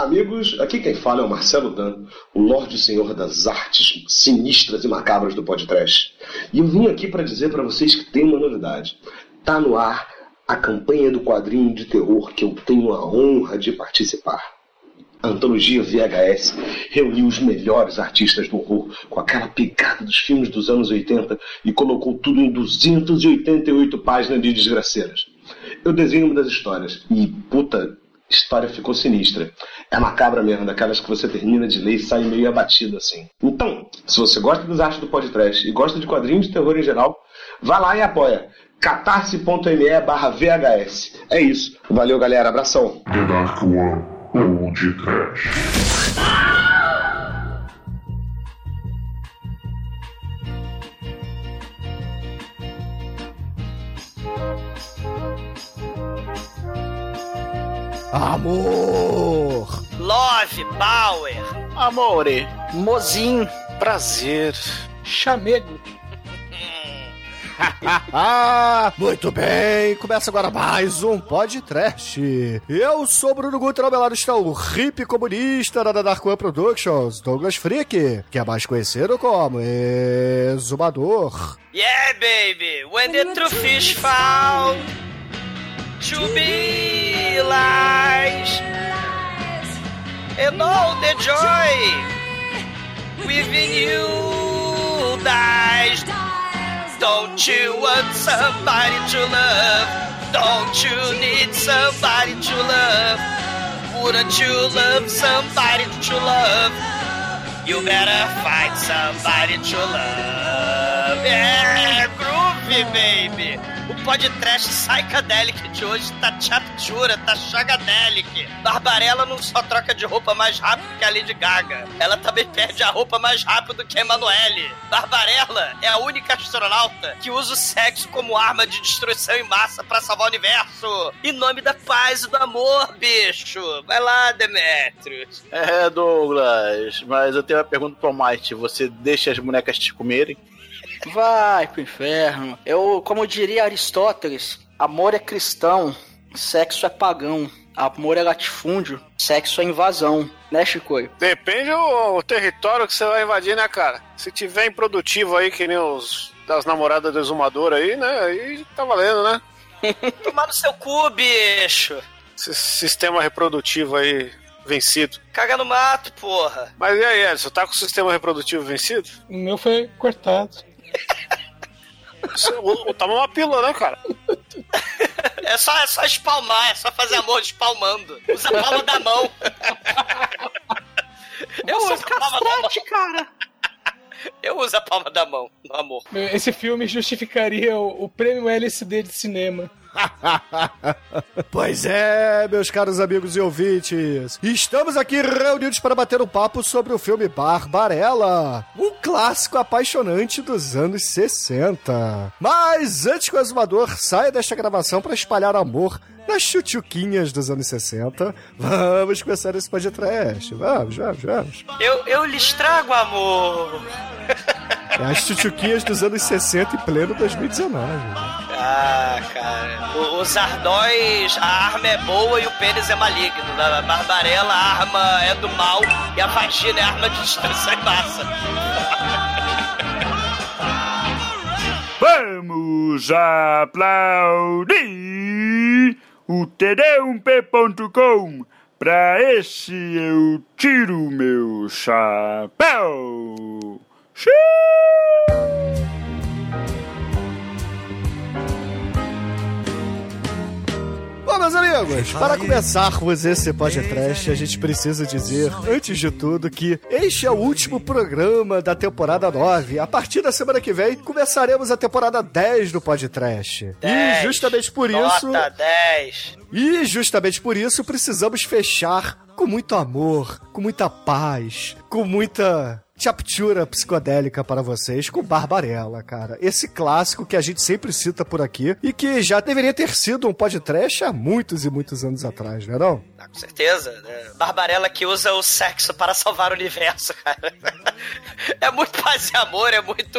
Amigos, aqui quem fala é o Marcelo Dan, o Lorde Senhor das artes sinistras e macabras do podcast. E eu vim aqui para dizer para vocês que tem uma novidade. Tá no ar a campanha do quadrinho de terror que eu tenho a honra de participar. A antologia VHS reuniu os melhores artistas do horror com aquela pegada dos filmes dos anos 80 e colocou tudo em 288 páginas de desgraceiras. Eu desenho uma das histórias e, puta, história ficou sinistra. É macabra mesmo, daquelas que você termina de ler e sai meio abatido assim. Então, se você gosta das artes do podcast e gosta de quadrinhos de terror em geral, vá lá e apoia catarse.me barra VHS. É isso. Valeu, galera. Abração. The Dark One ou de Trash. Amor! Love, Power, Amore, Mozin, prazer, Chamego. Muito bem, começa agora mais um podcast. Eu sou Bruno Guter, ao meu lado está o hippie comunista da Dark One Productions, Douglas Freak, que é mais conhecido como Exumador. Yeah, baby, when the truth is found to be lies, and all the joy within you dies. Don't you want somebody to love? Don't you need somebody to love? Wouldn't you love somebody to love? You better find somebody to love. Yeah, groovy, baby. O podcast Psychedelic de hoje tá chaptura, tá chagadelic. Barbarella não só troca de roupa mais rápido que a Lady Gaga, ela também perde a roupa mais rápido que a Emanuele. Barbarella é a única astronauta que usa o sexo como arma de destruição em massa pra salvar o universo. Em nome da paz e do amor, bicho. Vai lá, Demetrius. É, Douglas, mas eu tenho uma pergunta pro Might. Você deixa as bonecas te comerem? Vai pro inferno. Eu, como diria Aristóteles, amor é cristão, sexo é pagão. Amor é latifúndio, sexo é invasão. Né, Chico? Depende o, o território que você vai invadir, né, cara? Se tiver improdutivo aí, que nem os das namoradas do exumador aí, né? Aí tá valendo, né? Tomar no seu cu, bicho. Esse sistema reprodutivo aí vencido. Caga no mato, porra. Mas e aí, Edson, tá com o sistema reprodutivo vencido? O meu foi cortado. O- Toma uma pílula, né, cara? É só, é só espalmar, é só fazer amor espalmando. Usa a palma da mão. Eu uso a palma da mão. cara. Eu uso a palma da mão, no amor. Esse filme justificaria o, o prêmio LSD de cinema. Pois é, meus caros amigos e ouvintes, estamos aqui reunidos para bater um papo sobre o filme Barbarella, um clássico apaixonante dos anos 60. Mas antes que o exumador saia desta gravação para espalhar amor nas chuchuquinhas dos anos 60, vamos começar esse podcast. Vamos, vamos, vamos. Eu, eu lhes trago amor. É as chuchuquinhas dos anos 60 em pleno 2019. Ah, cara. O- Os ardóis, a arma é boa e o pênis é maligno. Na Barbarella, a arma é do mal e a vagina é arma de destruição em massa. Vamos aplaudir o td1p.com. Pra esse eu tiro meu chapéu. Xiii! Bom, meus amigos, para começarmos esse podcast, a gente precisa dizer, antes de tudo, que este é o último programa da temporada 9. A partir da semana que vem, começaremos a temporada 10 do podcast. E 10. justamente por isso, Nota 10. e justamente por isso, precisamos fechar com muito amor, com muita paz, com muita chaptura psicodélica para vocês com Barbarella, cara. Esse clássico que a gente sempre cita por aqui e que já deveria ter sido um podcast há muitos e muitos anos atrás, não é não? Ah, com certeza. Né? Barbarella que usa o sexo para salvar o universo, cara. É muito paz e amor, é muito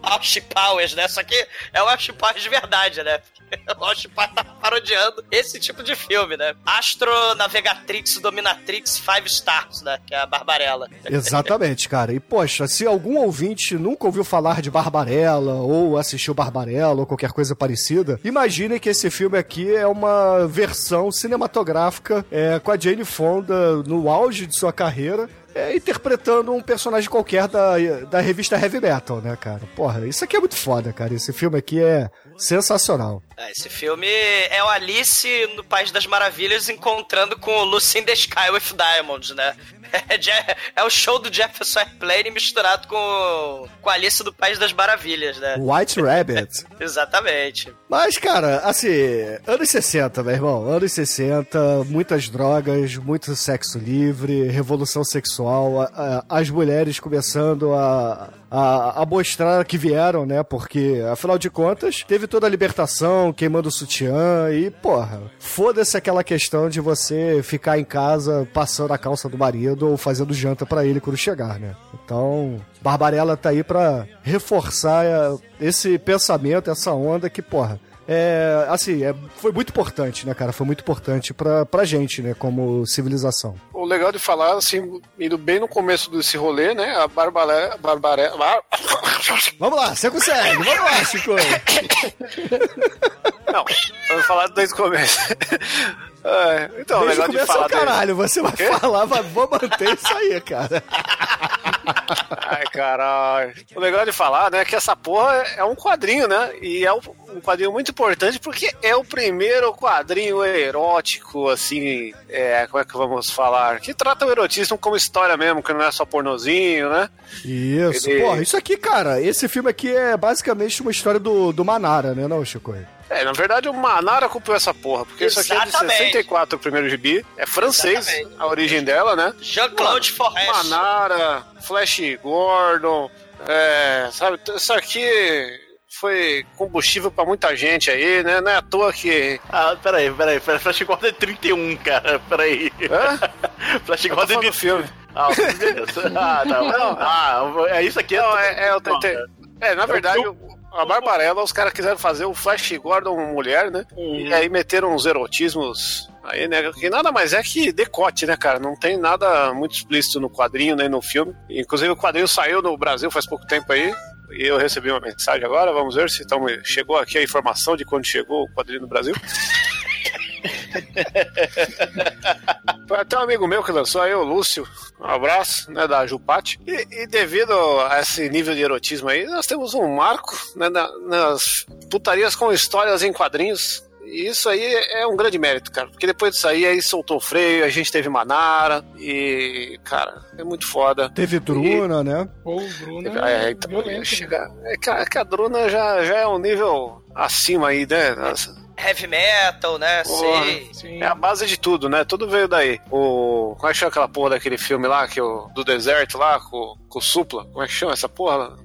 Austin Powers, né? Só que é o Austin Powers de verdade, né? O Austin Powers tá parodiando esse tipo de filme, né? Astro Navigatrix Dominatrix Five Stars, né? Que é a Barbarella. Exatamente, cara. E poxa, se algum ouvinte nunca ouviu falar de Barbarella ou assistiu Barbarella ou qualquer coisa parecida, imagine que esse filme aqui é uma versão cinematográfica é, com a Jane Fonda no auge de sua carreira é, interpretando um personagem qualquer da, da revista Heavy Metal, né, cara? Porra, isso aqui é muito foda, cara. Esse filme aqui é sensacional. É, esse filme é o Alice no País das Maravilhas encontrando com o Lucy in the Sky with Diamonds, né? É, é o show do Jefferson Airplane misturado com, com a Alice do País das Maravilhas, né? White Rabbit. Exatamente. Mas, cara, assim, anos 60, meu irmão. Anos 60, muitas drogas, muito sexo livre, revolução sexual, a- a- as mulheres começando a, a, a mostrar que vieram, né? Porque, afinal de contas, teve toda a libertação, queimando o sutiã e, porra, foda-se aquela questão de você ficar em casa passando a calça do marido ou fazendo janta pra ele quando chegar, né? Então, Barbarella tá aí pra reforçar é, esse pensamento, essa onda que, porra, é, assim, é, foi muito importante, né, cara? Foi muito importante pra, pra gente, né, como civilização. O legal de falar, assim, indo bem no começo desse rolê, né? A Barbaré. Barbaré. Bar... Vamos lá, você consegue, vamos lá, Chico. Não, vamos falar desde o começo. É, então, Desde o legal de começo é falar. o caralho, você vai falar, vai, vou manter isso aí, cara. Ai, caralho. O legal de falar, né, é que essa porra é um quadrinho, né? E é um quadrinho muito importante porque é o primeiro quadrinho erótico, assim, é, como é que vamos falar? Que trata o erotismo como história mesmo, que não é só pornozinho, né? Isso, Ele- porra, isso aqui, cara, esse filme aqui é basicamente uma história do, do Manara, né, não, Chico? É, na verdade o Manara copiou essa porra, porque isso aqui é de Exatamente. 64, o primeiro gibi. É francês, Exatamente. a origem dela, né? Jean-Claude Forrest. Manara, Flash Gordon, é, sabe, isso aqui foi combustível pra muita gente aí, né? Não é à toa que. Ah, peraí, peraí, peraí. Flash Gordon é 31, cara. Peraí. Hã? Flash Eu Gordon é de filme. Ah, beleza. Ah, não. Não. Ah, é isso aqui. Não, é, é, eu tentei. É, na verdade, eu- a Barbarella, os caras quiseram fazer o Flash Gordon mulher, né? E aí meteram uns erotismos aí, né? Que nada mais é que decote, né, cara? Não tem nada muito explícito no quadrinho, nem no filme. Inclusive, o quadrinho saiu no Brasil faz pouco tempo aí. E eu recebi uma mensagem agora, vamos ver se então, chegou aqui a informação de quando chegou o quadrinho no Brasil. Foi até um amigo meu que lançou aí, o Lúcio. Um abraço, né, da Jupati. E, e devido a esse nível de erotismo aí, nós temos um marco né, na- nas putarias com histórias em quadrinhos. E isso aí é um grande mérito, cara. Porque depois disso aí, aí soltou o freio, a gente teve Manara. E, cara, é muito foda. Teve Druna, né? Pô, o Bruno É, é, então, violento. chega, é, que, a- é que a Druna já, já é um nível acima aí, né? Nossa. Heavy metal, né? Porra. Sim. Sim. É a base de tudo, né? Tudo veio daí. O. Como é que chama aquela porra daquele filme lá, que o, do deserto lá, com, com o Supla? Como é que chama essa porra?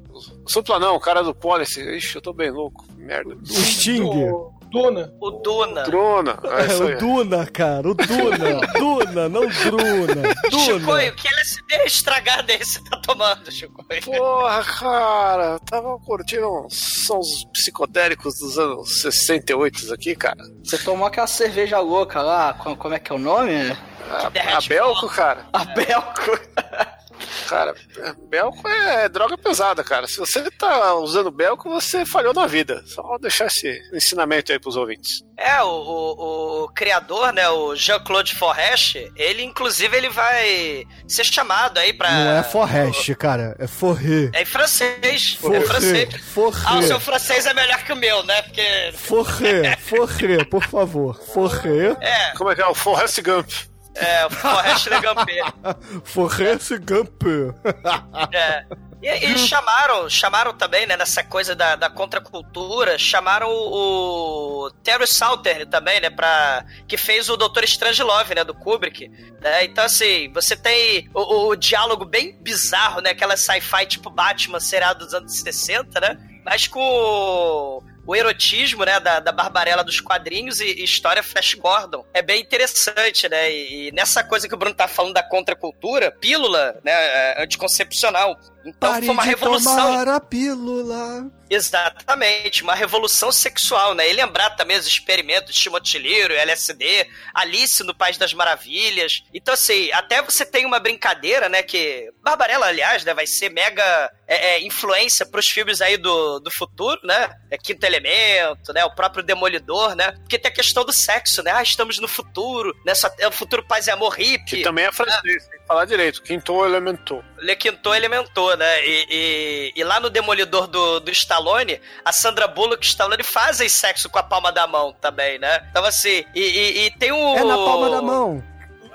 O Supla não, o cara do Policy. Ixi, eu tô bem louco. Merda. O Sting. Do Duna. O Duna. Drona. É, É, o Duna, cara, o Duna. Duna, não Druna. Duna. Chicoio, que LSD estragado aí você tá tomando, Chicoio? Porra, cara, tava curtindo uns sons psicodélicos dos anos 68 aqui, cara. Você tomou aquela cerveja louca lá, co- como é que é o nome? A, a derrete Belco, cara. A Belco. Cara, Belco é droga pesada, cara. Se você tá usando Belco, você falhou na vida. Só deixar esse ensinamento aí pros ouvintes. É, o, o, o criador, né, o Jean-Claude Forrest, ele inclusive ele vai ser chamado aí pra... Não é Forrest, cara, é Forré. É em francês. É Forré, francês. Ah, o seu Forré. francês é melhor que o meu, né? Porque... Forré, Forré, por favor. Forré, É, Como é que é? O Forrest Gump. É, o Forrest Le Gampé. Forré Gump. É. E, e chamaram, chamaram também, né, nessa coisa da, da contracultura, chamaram o, o Terry Salter também, né, pra, que fez o Doutor Strangelove, né, do Kubrick. né? Então, assim, você tem o, o diálogo bem bizarro, né, aquela sci-fi tipo Batman, seriado dos anos 60, né, mas com o erotismo, né, da, da Barbarella dos quadrinhos e, e história Flash Gordon. É bem interessante, né? E, e nessa coisa que o Bruno tá falando da contracultura, pílula, né, é, anticoncepcional. Então Pare foi uma de revolução. tomar a pílula. Exatamente, uma revolução sexual, né? E lembrar também os experimentos de Chimotiliro, LSD, Alice no País das Maravilhas. Então, assim, até você tem uma brincadeira, né? Que Barbarella, aliás, né, vai ser mega é, é, influência pros filmes aí do, do futuro, né? É Quinto Elemento, né? O próprio Demolidor, né? Porque tem a questão do sexo, né? Ah, estamos no futuro, né? Só, é o futuro paz e amor hippie. Que também é francês, tem que falar direito. Quinto elementou. Le Quinto elementou, né? E, e, e lá no Demolidor do, do Stallone, a Sandra Bullock e Stallone fazem sexo com a palma da mão também, né? Então, assim, e, e, e tem o. É na palma da mão.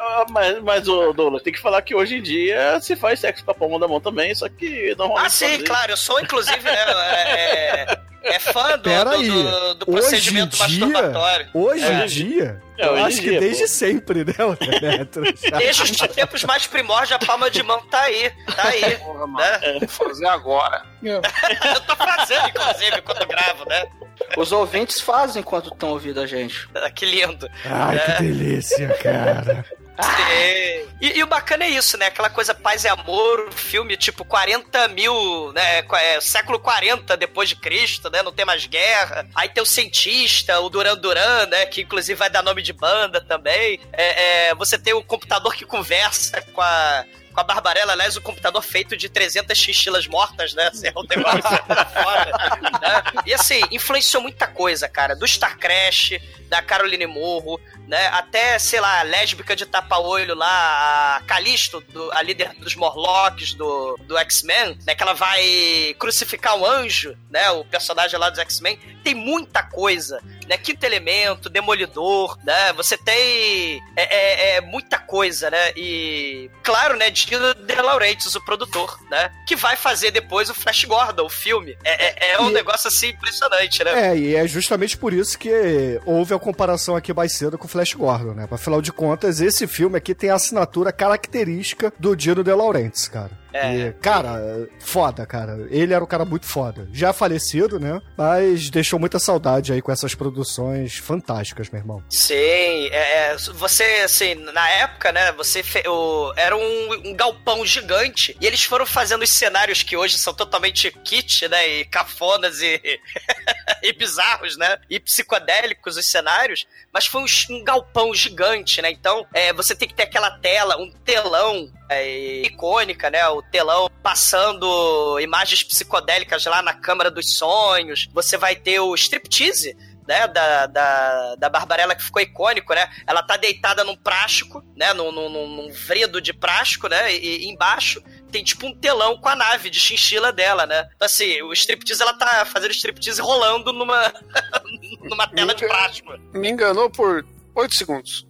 Ah, mas, mas ô, Douglas, tem que falar que hoje em dia se faz sexo com a palma da mão também, só que normalmente. Ah, sim, claro, eu sou, inclusive, né, é, é fã do, Pera do, aí. do, do Hoje procedimento dia, masturbatório. hoje É. em dia, É, eu hoje acho que dia, desde pô. sempre, né, o Demetrio? Desde os tempos mais primórdios, a palma de mão tá aí, tá aí. Porra, mano. Né? Vou fazer agora. Eu tô fazendo, inclusive, quando gravo, né? Os ouvintes fazem enquanto estão ouvindo a gente. Ah, Que lindo. Ai, que delícia, cara. E, e o bacana é isso, né? Aquela coisa paz e amor, o filme tipo 40 mil, né? é, século 40 depois de Cristo, né? Não tem mais guerra. Aí tem o cientista, o Duran Duran, né? Que inclusive vai dar nome de banda também. É, é, você tem o computador que conversa com a. Com a Barbarella, aliás, o computador feito de 300 chinchilas mortas, né? Assim, é um negócio foda, né? E assim, influenciou muita coisa, cara. Do Star Crash, da Caroline Morro, né? Até, sei lá, a lésbica de tapa-olho lá, a Calisto, do- a líder dos Morlocks do, do X-Men, né? Que ela vai crucificar um anjo, né? O personagem lá dos X-Men. Tem muita coisa, né? Quinto Elemento, Demolidor, né? Você tem é, é- é muita coisa, né? E, claro, né? Dino De Laurentiis, o produtor, né? Que vai fazer depois o Flash Gordon, o filme. É, é- é um E- negócio assim impressionante, né? É, e é justamente por isso que houve a comparação aqui mais cedo com o Flash Gordon, né? Afinal de contas, esse filme aqui tem a assinatura característica do Dino De Laurentiis, cara. É. E, cara, foda, cara. Ele era um cara muito foda. Já falecido, né? Mas deixou muita saudade aí com essas produções fantásticas, meu irmão. Sim, é, é, você, assim, na época, né, você fe- o- era um, um galpão gigante e eles foram fazendo os cenários que hoje são totalmente kit, né, e cafonas e, e bizarros, né, e psicodélicos os cenários, mas foi um, um galpão gigante, né, então é, você tem que ter aquela tela, um telão icônica, né? O telão passando imagens psicodélicas lá na Câmara dos Sonhos. Você vai ter o striptease. Né, da, da, da Barbarella que ficou icônico, né? Ela tá deitada num prástico, né? Num, num, num- vredo de prástico, né? E, e embaixo tem tipo um telão com a nave de chinchila dela, né? Então, assim, o striptease, ela tá fazendo striptease rolando numa, numa tela de plástico. Me enganou por 8 segundos.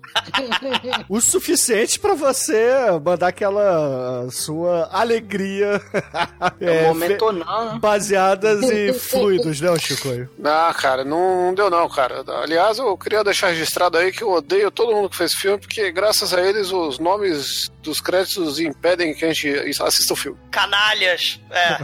O suficiente pra você mandar aquela sua alegria É, é, momento fe- não, né? baseadas em fluidos, né, Chicoio? Ah, cara, não, não deu não, cara. Aliás, eu queria deixar registrado aí que eu odeio todo mundo que fez filme, porque graças a eles os nomes dos créditos impedem que a gente assista o filme. Canalhas. É.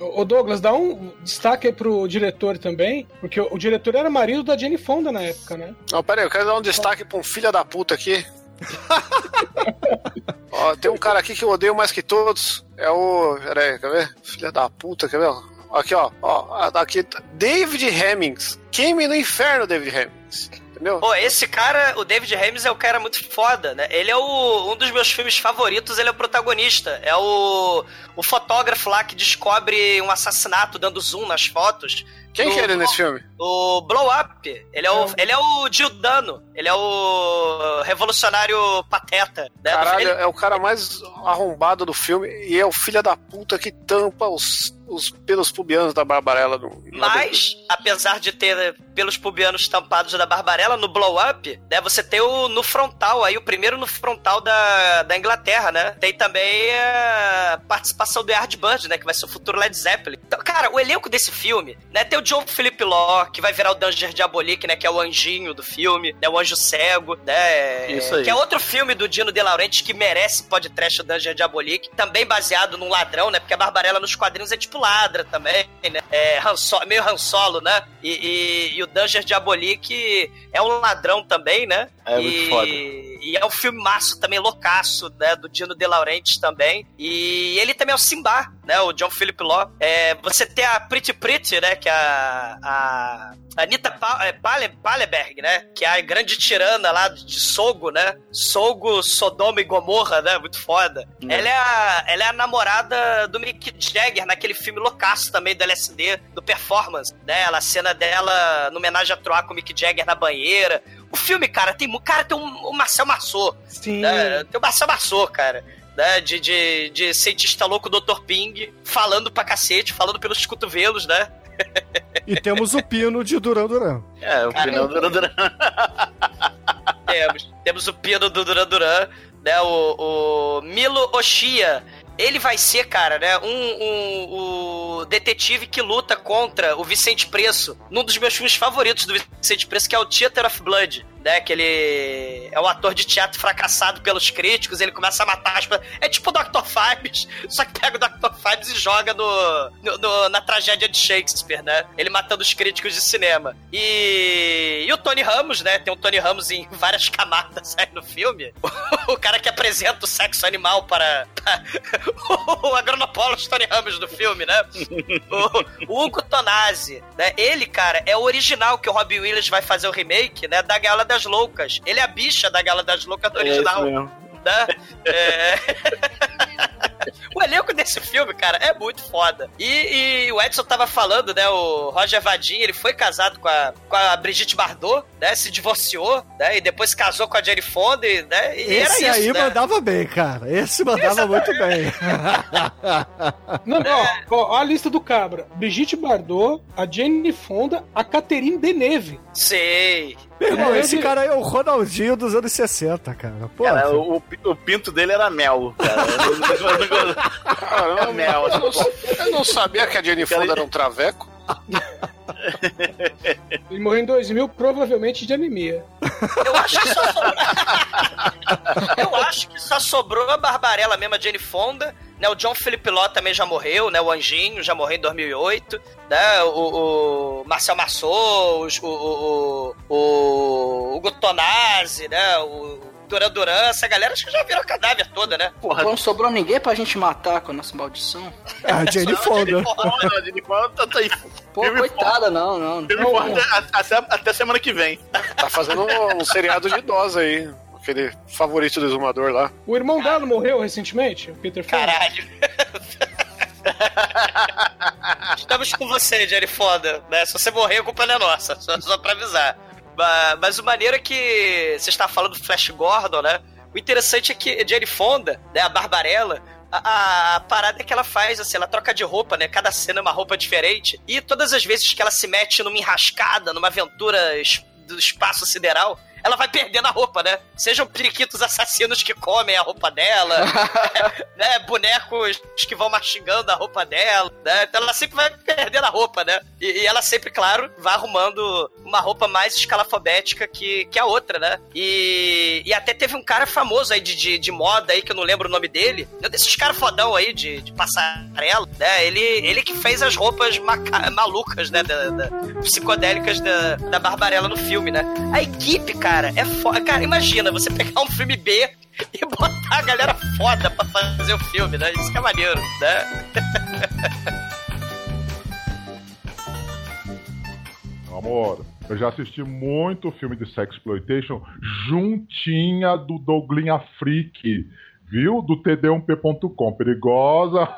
Ô Douglas, dá um destaque aí pro diretor também, porque o, o diretor era marido da Jane Fonda na época, né? Não, pera aí, eu quero dar um destaque pra um filho da puta aqui. Ó, tem um cara aqui que eu odeio mais que todos. É o. Pera aí, quer ver? Filha da puta, quer ver? Aqui, ó. ó aqui, David Hemmings. Queime no inferno, David Hemmings. Entendeu? Pô, esse cara, o David Hames é um cara muito foda, né? Ele é o, um dos meus filmes favoritos, ele é o protagonista. É o, o fotógrafo lá que descobre um assassinato dando zoom nas fotos. Quem do- que é ele nesse filme? O Blow Up. Ele é o, ele é o Gildano. Ele é o revolucionário pateta. Né? Caralho, Ele- é o cara mais arrombado do filme e é o filho da puta que tampa os, os pelos pubianos da Barbarella. No, Mas, apesar de ter pelos pubianos tampados da Barbarella, no Blow Up, né, você tem o no frontal, aí o primeiro no frontal da, da Inglaterra, né? Tem também a participação do Yard Bird, né, que vai ser o futuro Led Zeppelin. Então, cara, o elenco desse filme, né, tem o John Philip Law, que vai virar o Danger Diabolique, né, que é o anjinho do filme, né, o anjo cego, né? Isso aí. Que é outro filme do Dino De Laurentiis que merece podcast o Danger Diabolique, também baseado num ladrão, né? Porque a Barbarella nos quadrinhos é tipo R2D2 ladra também, né? É meio Han Solo, né? E, e, e o Danger Diabolik é um ladrão também, né? É e, muito foda. E é um filmaço também loucaço, né? Do Dino De Laurentiis também. E ele também é o Simba, né? O John Philip Law. É, você tem a Pretty Pretty, né? Que é a... a Anitta é, Pale Paleberg, né? Que é a grande tirana lá de Sogo, né? Sogo, Sodoma e Gomorra, né? Muito foda. Ela, é a, ela é a namorada do Mick Jagger naquele filme loucaço também do LSD, do Performance, né? Ela, a cena dela no homenagem a Troar com o Mick Jagger na banheira. O filme, cara, tem, cara, tem um, o Marcel Massot. Sim. Né? Tem o Marcel Massot, cara. Né? De, de, de cientista louco Dr. Ping, falando pra cacete, falando pelos cotovelos, né? E temos o Pino de Duran Duran. É, o Cara, final do Duran. temos. Temos o Pino do Duran Duran, né? O, o Milo Oshia. Ele vai ser, cara, né? Um, um- o detetive que luta contra o Vicente Preço. Num dos meus filmes favoritos do Vicente Preço, que é o Theater of Blood. Né, que ele é um ator de teatro fracassado pelos críticos, ele começa a matar as pessoas. É tipo o Dr. Fives, só que pega o Dr. Fives e joga no, no- no- na tragédia de Shakespeare, né? Ele matando os críticos de cinema. E, e o Tony Ramos, né? Tem o Tony Ramos em várias camadas aí no filme. O cara que apresenta o sexo animal para, para o agronopólogos Tony Ramos do filme, né? O, o Hugo Tonazzi, né? Ele, cara, é o original que o Robbie Williams vai fazer o remake, né? Da Gala das Loucas. Ele é a bicha da Gala das Loucas do É isso original mesmo. né? É... o elenco desse filme, cara, é muito foda. E, e o Edson tava falando, né? O Roger Vadim, ele foi casado com a, com a Brigitte Bardot, né? Se divorciou, né? E depois se casou com a Jane Fonda, e, né? E Esse era isso, aí né? mandava bem, cara. Esse mandava muito bem. Não, ó, ó, ó a lista do cabra. Brigitte Bardot, a Jane Fonda, a Catherine Deneuve. Sei. Meu irmão, É, esse ele- cara aí é o Ronaldinho dos anos 60, cara. Pô, Cara, o, o o pinto dele era mel, cara. Caramba, É mel. eu, não, eu não sabia que a Jenny Fonda era um traveco. Ele morreu em 2000, provavelmente de anemia. Eu acho que só sobrou. Eu acho que só sobrou a Barbarella mesmo, a Jane Fonda. Né, o John Philip Law também já morreu, né? O Anjinho já morreu em 2008. Né, o, o Marcel Massot, o, o, o, o Hugo né? O Duran Duran, essa galera acho que já virou cadáver toda, né? Porra, Não sobrou ninguém pra gente matar com a nossa maldição. é a Jane Fonda. a Jenny Fonda tá, tá aí. Pô, e coitada, não, não. E forte até, até, semana que vem. Tá fazendo um, um seriado de idosa aí. Aquele favorito do exumador lá. O irmão dela morreu recentemente, o Peter Fonda. Caralho. Estamos com você, Jerry Foda. Né? Se você morrer, a culpa não é nossa. Só, só pra avisar. Mas, o maneiro é que você está falando do Flash Gordon, né? O interessante é que Jerry Fonda, né, a Barbarella, a, a- parada é que ela faz, assim, ela troca de roupa, né? Cada cena é uma roupa diferente. E todas as vezes que ela se mete numa enrascada, numa aventura do espaço sideral, ela vai perdendo a roupa, né? Sejam periquitos assassinos que comem a roupa dela, né? Bonecos que vão mastigando a roupa dela, né? Então ela sempre vai perdendo a roupa, né? E, e ela sempre, claro, vai arrumando uma roupa mais escalafobética que, que a outra, né? E, e até teve um cara famoso aí de, de, de moda aí, que eu não lembro o nome dele. Um desses caras fodão aí de, de passarela, né? Ele, ele que fez as roupas malucas, né? Da, da- psicodélicas da, da Barbarella no filme, né? A equipe, cara, é foda. Cara, imagina você pegar um filme B e botar a galera foda pra fazer o filme, né? Isso que é maneiro, né? Amor, eu já assisti muito filme de sexploitation juntinha do Douglinha Freak, viu? Do td1p.com. Perigosa.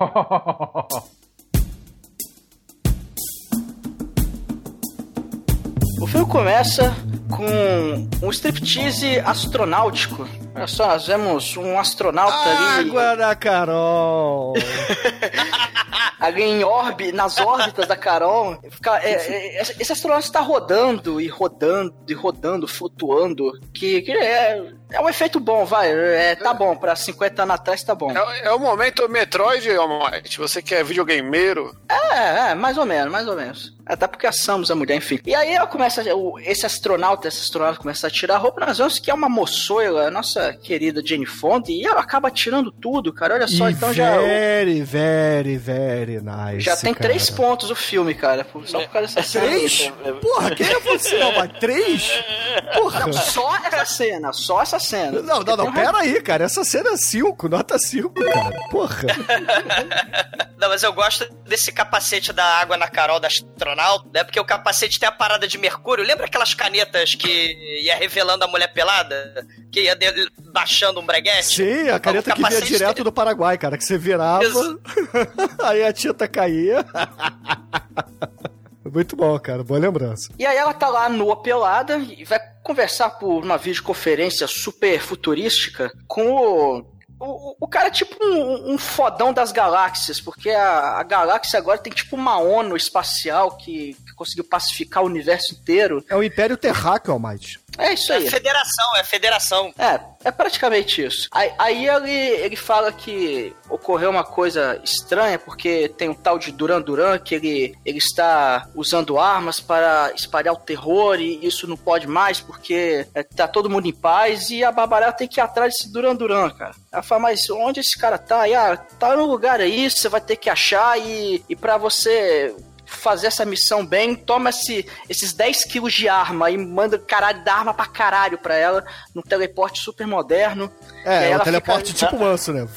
O filme começa com um striptease astronáutico. Olha só, nós vemos um astronauta ali, Água da Carol. ali em orbe, nas órbitas da Carol. Fica- é, é, esse astronauta está rodando e rodando e rodando, flutuando. Que, que é, É um efeito bom, vai. É, tá bom, pra 50 anos atrás tá bom. É, é o momento Metroid, Almighty. Você que é videogameiro. É, é, mais ou menos, mais ou menos. Até porque a Samus é mulher, enfim. E aí ela começa, o- esse astronauta, esse astronauta começa a tirar a roupa, nós vemos que é uma moçoila, a nossa querida Jane Fonda, e ela acaba tirando tudo, cara. Olha só, E então já. very, very, very nice. Já tem cara. três pontos o filme, cara. Só por causa dessa cena. Três? Porra, quem é você, Almighty? Três? Porra. Não, só essa cena, só essa cena. Não, não, não, pera aí, cara. Essa cena é 5, nota 5, cara. Porra. Não, mas eu gosto desse capacete da água na Carol da astronauta, né? Porque o capacete tem a parada de mercúrio. Lembra aquelas canetas que ia revelando a mulher pelada? Que ia baixando um breguete? Sim, a caneta O que vinha direto tem- do Paraguai, cara, que você virava, Exa- aí a tinta caía. Muito bom, cara. Boa lembrança. E aí ela tá lá nua pelada e vai conversar por uma videoconferência super futurística com o. O, o cara é tipo um, um fodão das galáxias, porque a, a galáxia agora tem tipo uma ONU espacial que, que conseguiu pacificar o universo inteiro. É o Império Terráqueo, Almighty. É isso É aí. federação, é federação. É, é praticamente isso. Aí, aí ele, ele fala que ocorreu uma coisa estranha, porque tem um tal de Duran Duran que ele, ele está usando armas para espalhar o terror e isso não pode mais porque é, tá todo mundo em paz e a Barbarella tem que ir atrás desse Duran Duran, cara. Ela fala, mas onde esse cara tá? E, ah, tá no lugar aí, você vai ter que achar e, e para você fazer essa missão bem, toma esse, esses 10 quilos de arma e manda caralho da arma pra caralho pra ela, num teleporte super moderno. É, é um teleporte fica- tipo manso, né?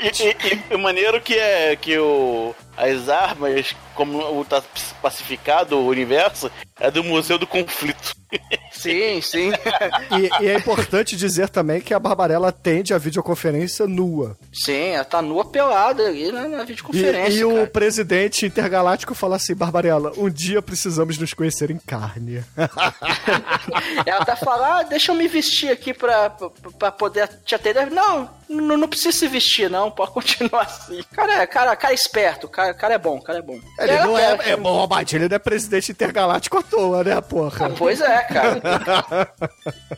E, e- e o maneiro que é que o, as armas, como o tá pacificado o universo, é do Museu do Conflito. Sim, sim. E, e é importante dizer também que a Barbarella atende a videoconferência nua. sim, ela tá nua pelada ali na, na E, videoconferência. e o cara. presidente intergaláctico fala assim: Barbarella, um dia precisamos nos conhecer em carne. Ela tá falando, ah, deixa eu me vestir aqui pra, pra, pra poder te atender. Não, não, não precisa se vestir, não, pode continuar assim. Cara, é- cara, cara é esperto, cara, cara é bom, cara é bom. Ele não quer- é, é bom, Almighty, ele não é presidente intergaláctico à toa, né, porra? Pois é, cara.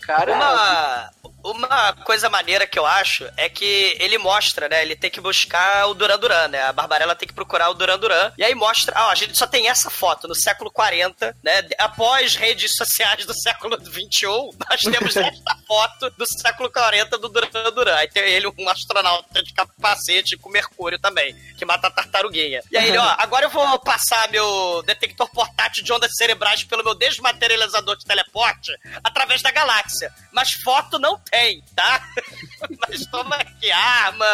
Cara, Uma, uma coisa maneira que eu acho é que ele mostra, né? Ele tem que buscar o Duran Duran, né? A Barbarella tem que procurar o Duran Duran. E aí mostra, ó, a gente só tem essa foto no século 40, né? Após redes sociais do século 21, nós temos esta foto do século 40 do Duran Duran. Aí tem ele, um astronauta de capacete com mercúrio também, que mata a tartaruguinha. E aí ele, ó, agora eu vou passar meu detector portátil de ondas cerebrais pelo meu desmaterializador de teleporte através da galáxia. Mas foto não tem, tá? Mas toma aqui arma,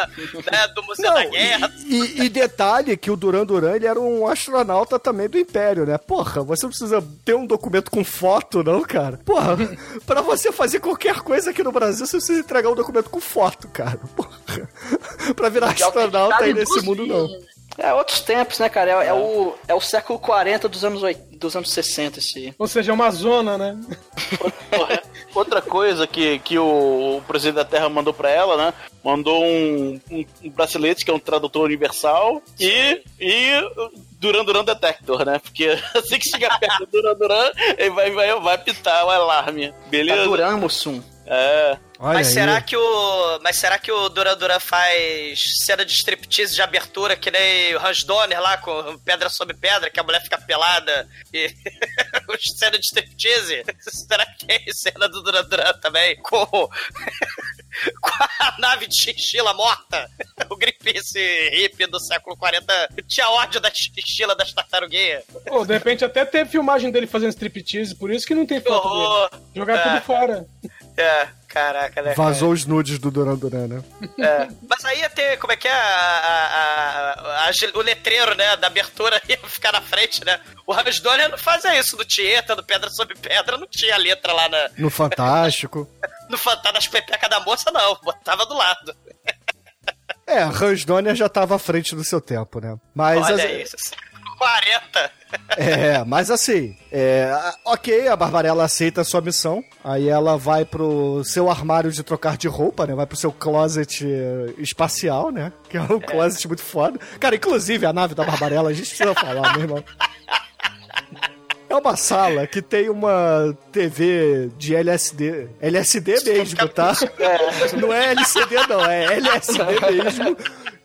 né, do Museu da Não, Guerra. e, e- e detalhe que o Duran Duran ele era um astronauta também do Império, né? Porra, você não precisa ter um documento com foto, não, cara. Porra, pra você fazer qualquer coisa aqui no Brasil, você precisa entregar um documento com foto, cara. Porra. Pra virar Que é que astronauta aí nesse mundo, não. É outros tempos, né, cara? É, é o, é o século 40 dos anos, oit- dos anos 60, esse. Ou seja, é uma zona, né? Outra coisa que, que o, o presidente da Terra mandou pra ela, né? Mandou um, um, um bracelete que é um tradutor universal e, e Duran Duran Detector, né? Porque assim que chegar perto do Duran Duran, ele vai, vai, vai pitar o alarme. Tá Beleza? Duran Mussum. É. Olha Mas aí. será que o. Mas será que o Duran Duran faz cena de striptease de abertura que nem o Hans Donner lá com pedra sobre pedra, que a mulher fica pelada e. cena de striptease? Será que tem cena do Duran Duran também? Com. com a nave de chinchila morta? O Greenpeace hippie do século 40 tinha ódio da chinchila das tartaruguinhas. Ou de repente até teve filmagem dele fazendo striptease, por isso que não tem foto dele. horror! Jogaram É. tudo fora. É, caraca, né? Vazou os nudes do Duran Duran, né? É. Mas aí ia ter, como é que é? A, a- a- o letreiro, né? Da abertura ia ficar na frente, né? O Donner não fazia isso no Tieta, no Pedra sobre Pedra, não tinha letra lá na, No Fantástico. no Fantasma das Pepecas da moça, não. Botava do lado. É, Donner já tava à frente do seu tempo, né? Mas Olha as- isso. 40. É, mas assim, é, ok, a Barbarella aceita a sua missão, aí ela vai pro seu armário de trocar de roupa, né? Vai pro seu closet eh, espacial, né? Que é um closet muito foda. Cara, inclusive a nave da Barbarella, a gente precisa falar, meu irmão. É uma sala que tem uma TV de LSD. LSD mesmo, tá? Não é LCD, não, é LSD mesmo.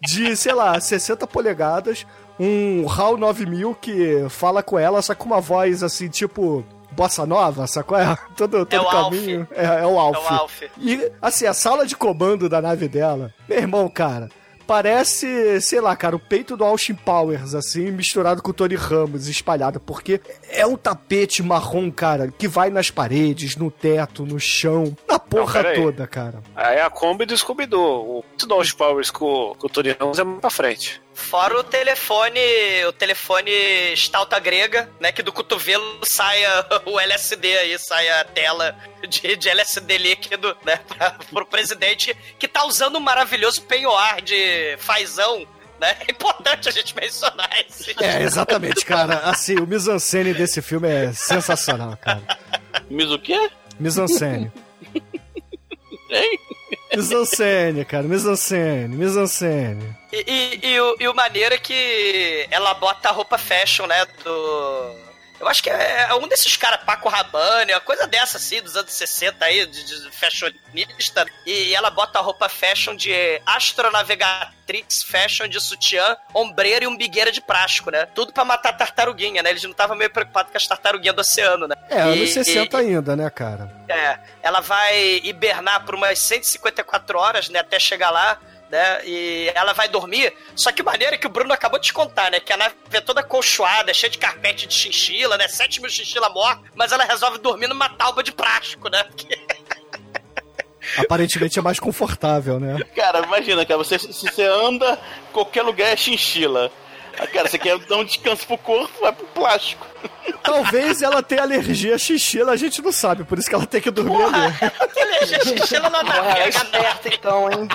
De, sei lá, 60 polegadas. Um HAL 9000 que fala com ela, só com uma voz assim, tipo. Bossa Nova, sacou? É, todo, todo É o caminho. É, é o Alf. É o Alf. E, assim, a sala de comando da nave dela, meu irmão, cara, parece, sei lá, cara, o peito do Austin Powers, assim, misturado com o Tony Ramos, espalhado, porque é um tapete marrom, cara, que vai nas paredes, no teto, no chão, na porra peraí. toda, cara. Aí a Kombi do Scooby-Doo. O Dodge Powers com, com o Tony Ramos é muito pra frente. Fora o telefone, o telefone estalta grega, né? Que do cotovelo saia o LSD aí, saia a tela de, de LSD líquido, né? Pra, pro presidente que tá usando um maravilhoso penhoar de fazão. Né? É importante a gente mencionar esse. É, exatamente, cara. Assim, o mise-en-scène desse filme é sensacional, cara. Mas o quê? Mise-en-scène. Hein? Mise-en-scène, cara. Mise-en-scène, mise-en-scène. E, e, e o, e o maneiro é que ela bota a roupa fashion, né? Do. Eu acho que é um desses caras, Paco Rabanne, uma coisa dessa assim, dos anos 60 aí, de, de fashionista. E ela bota a roupa fashion de astronavegatrix, fashion de sutiã, ombreira e umbigueira de plástico, né? Tudo pra matar a tartaruguinha, né? Eles não estavam meio preocupados com as tartaruguinhas do oceano, né? É, anos E- 60 e- ainda, né, cara? é, ela vai hibernar por umas 154 horas, né, até chegar lá, né, e ela vai dormir. Só que é que o Bruno acabou de te contar, né, que a nave é toda colchoada, cheia de carpete de chinchila, né, 7 mil chinchila mortos, mas ela resolve dormir numa tauba de plástico, né, porque Aparentemente é mais confortável, né? Cara, imagina, cara, você, se você anda, qualquer lugar é chinchila. Cara, você quer dar um descanso pro corpo, vai pro plástico. Talvez ela tenha alergia a xixila, a gente não sabe, por isso que ela tem que dormir ali. que eleger chinchila não Porra, é navega, esperto então, hein?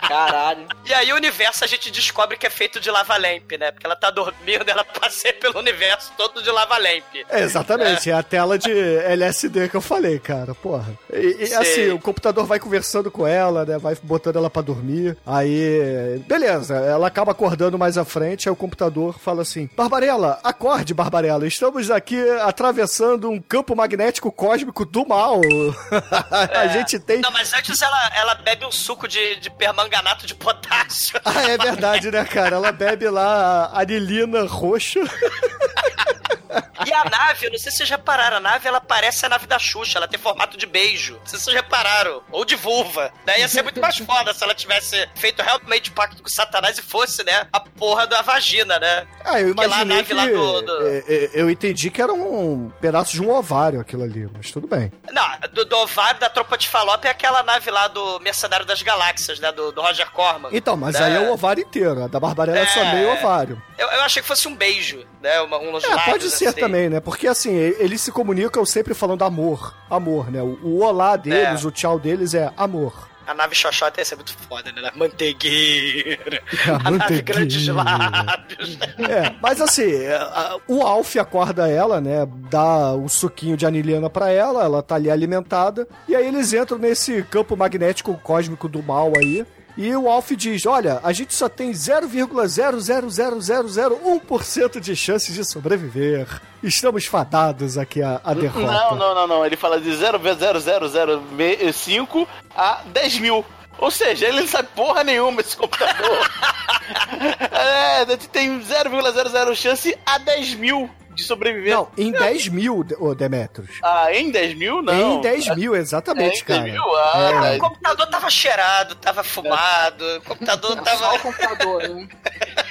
Caralho. E aí o universo a gente descobre que é feito de lava-lamp, né, porque ela tá dormindo, ela passeia pelo universo todo de lava-lamp. É, exatamente, é. a tela de LSD que eu falei, cara, porra. E, e, assim, o computador vai conversando com ela, né, vai botando ela pra dormir, aí, beleza, ela acaba acordando mais à frente, aí o computador fala assim, Barbarella, acorde, Barbarella, estamos aqui atravessando um campo magnético cósmico do mal. a gente tem... Não, mas antes ela, ela bebe um suco de, de permanganato de potássio. Ah, é verdade, né, cara? Ela bebe lá anilina roxa. E a nave, eu não sei se vocês repararam, a nave ela parece a nave da Xuxa, ela tem formato de beijo. Não sei se vocês repararam. Ou de vulva. Daí ia ser muito mais foda se ela tivesse feito realmente pacto com Satanás e fosse, né, a porra da vagina, né? Ah, eu imaginei nave que... lá do- do- é, é, Eu entendi que era um pedaço de um ovário aquilo ali, mas tudo bem. Não, do, do ovário da tropa de Falop é aquela nave lá do Mercenário das Galáxias, né, do, do Roger Corman. Então, mas É. aí é o ovário inteiro. A da Barbarella é só É. meio ovário. Eu, eu achei que fosse um beijo, né, uma, um É, pode ser assim. também, né? Porque assim, eles se comunicam sempre falando amor. Amor, né? O, o olá deles, É. o tchau deles é amor. A nave Xoxota ia ser muito foda, né? Manteigueira. A A nave grandes lábios. É, mas assim, é, a- o Alf acorda ela, né? Dá o suquinho de aniliana pra ela, ela tá ali alimentada. E aí eles entram nesse campo magnético cósmico do mal aí. E o Alf diz: Olha, a gente só tem 0,0000001% de chances de sobreviver. Estamos fadados aqui à, à derrota. Não, não, não, não. Ele fala de 0,0005 a 10 mil. Ou seja, ele não sabe porra nenhuma esse computador. é, tem 0,00 chance a 10 mil de sobreviver. Não, em 10 mil, ô Demetros. Ah, em 10 mil, não. Em 10 mil, exatamente, É, em 10 cara. mil? Ah, É. O computador tava cheirado, tava fumado, o computador Só o tava. computador, hein?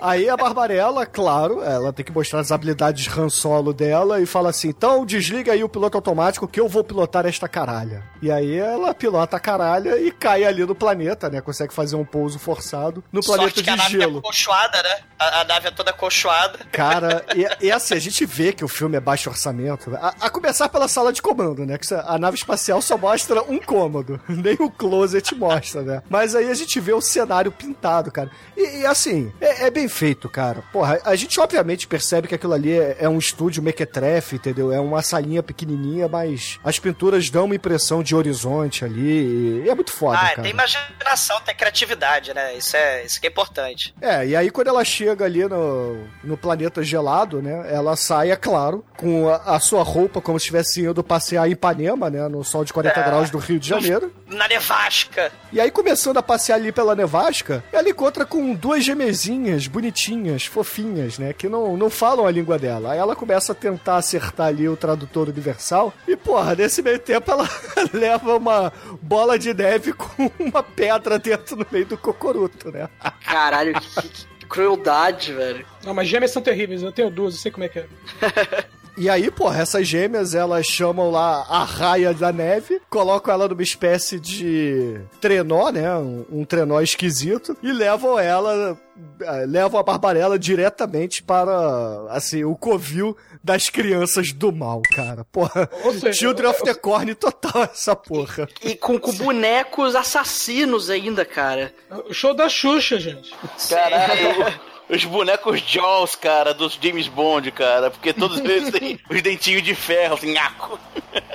Aí a Barbarella, claro, ela tem que mostrar as habilidades Han Solo dela e fala assim: então desliga aí o piloto automático que eu vou pilotar esta caralha. E aí ela pilota a caralha e cai ali no planeta, né? Consegue fazer um pouso forçado no planeta Sorte que de a nave é gelo. colchoada, né? A, a nave é toda colchoada. Cara, e, e assim, a gente vê que o filme é baixo orçamento. A, a começar pela sala de comando, né? Que a nave espacial só mostra um cômodo. Nem o closet mostra, né? Mas aí a gente vê o cenário pintado, cara. E, e, assim, é, é bem feito, cara. Porra, a gente obviamente percebe que aquilo ali é, é um estúdio mequetrefe, entendeu? É uma salinha pequenininha, mas as pinturas dão uma impressão de horizonte ali. E é muito foda, ah, cara. tem imaginação, tem criatividade, né? Isso é, isso que é importante. É, e aí quando ela chega ali no, no planeta gelado, né? Ela sai, é claro, com a, a sua roupa como se estivesse indo passear em Ipanema, né? No sol de 40 É. graus do Rio de Janeiro. Na nevasca. E aí, começando a passear ali pela nevasca, ela encontra com duas gemezinhas bonitinhas, fofinhas, né? Que não, não falam a língua dela. Aí ela começa a tentar acertar ali o tradutor universal. E, porra, nesse meio tempo ela leva uma bola de neve com uma pedra dentro no meio do cocoruto, né? Caralho, que, que crueldade, velho. Não, mas gêmeas são terríveis, eu tenho duas, eu sei como é que é. E aí, porra, essas gêmeas, elas chamam lá a raia da neve, colocam ela numa espécie de trenó, né? Um, um trenó esquisito, e levam ela, eh, levam a Barbarella diretamente para, assim, o covil das crianças do mal, cara. Porra, seja, Children of the Corn total essa porra. E com, com bonecos assassinos ainda, cara. O show da Xuxa, gente. Caralho. Os bonecos Jaws, cara, dos James Bond, cara. Porque todos eles têm os dentinhos de ferro, assim, nhaco.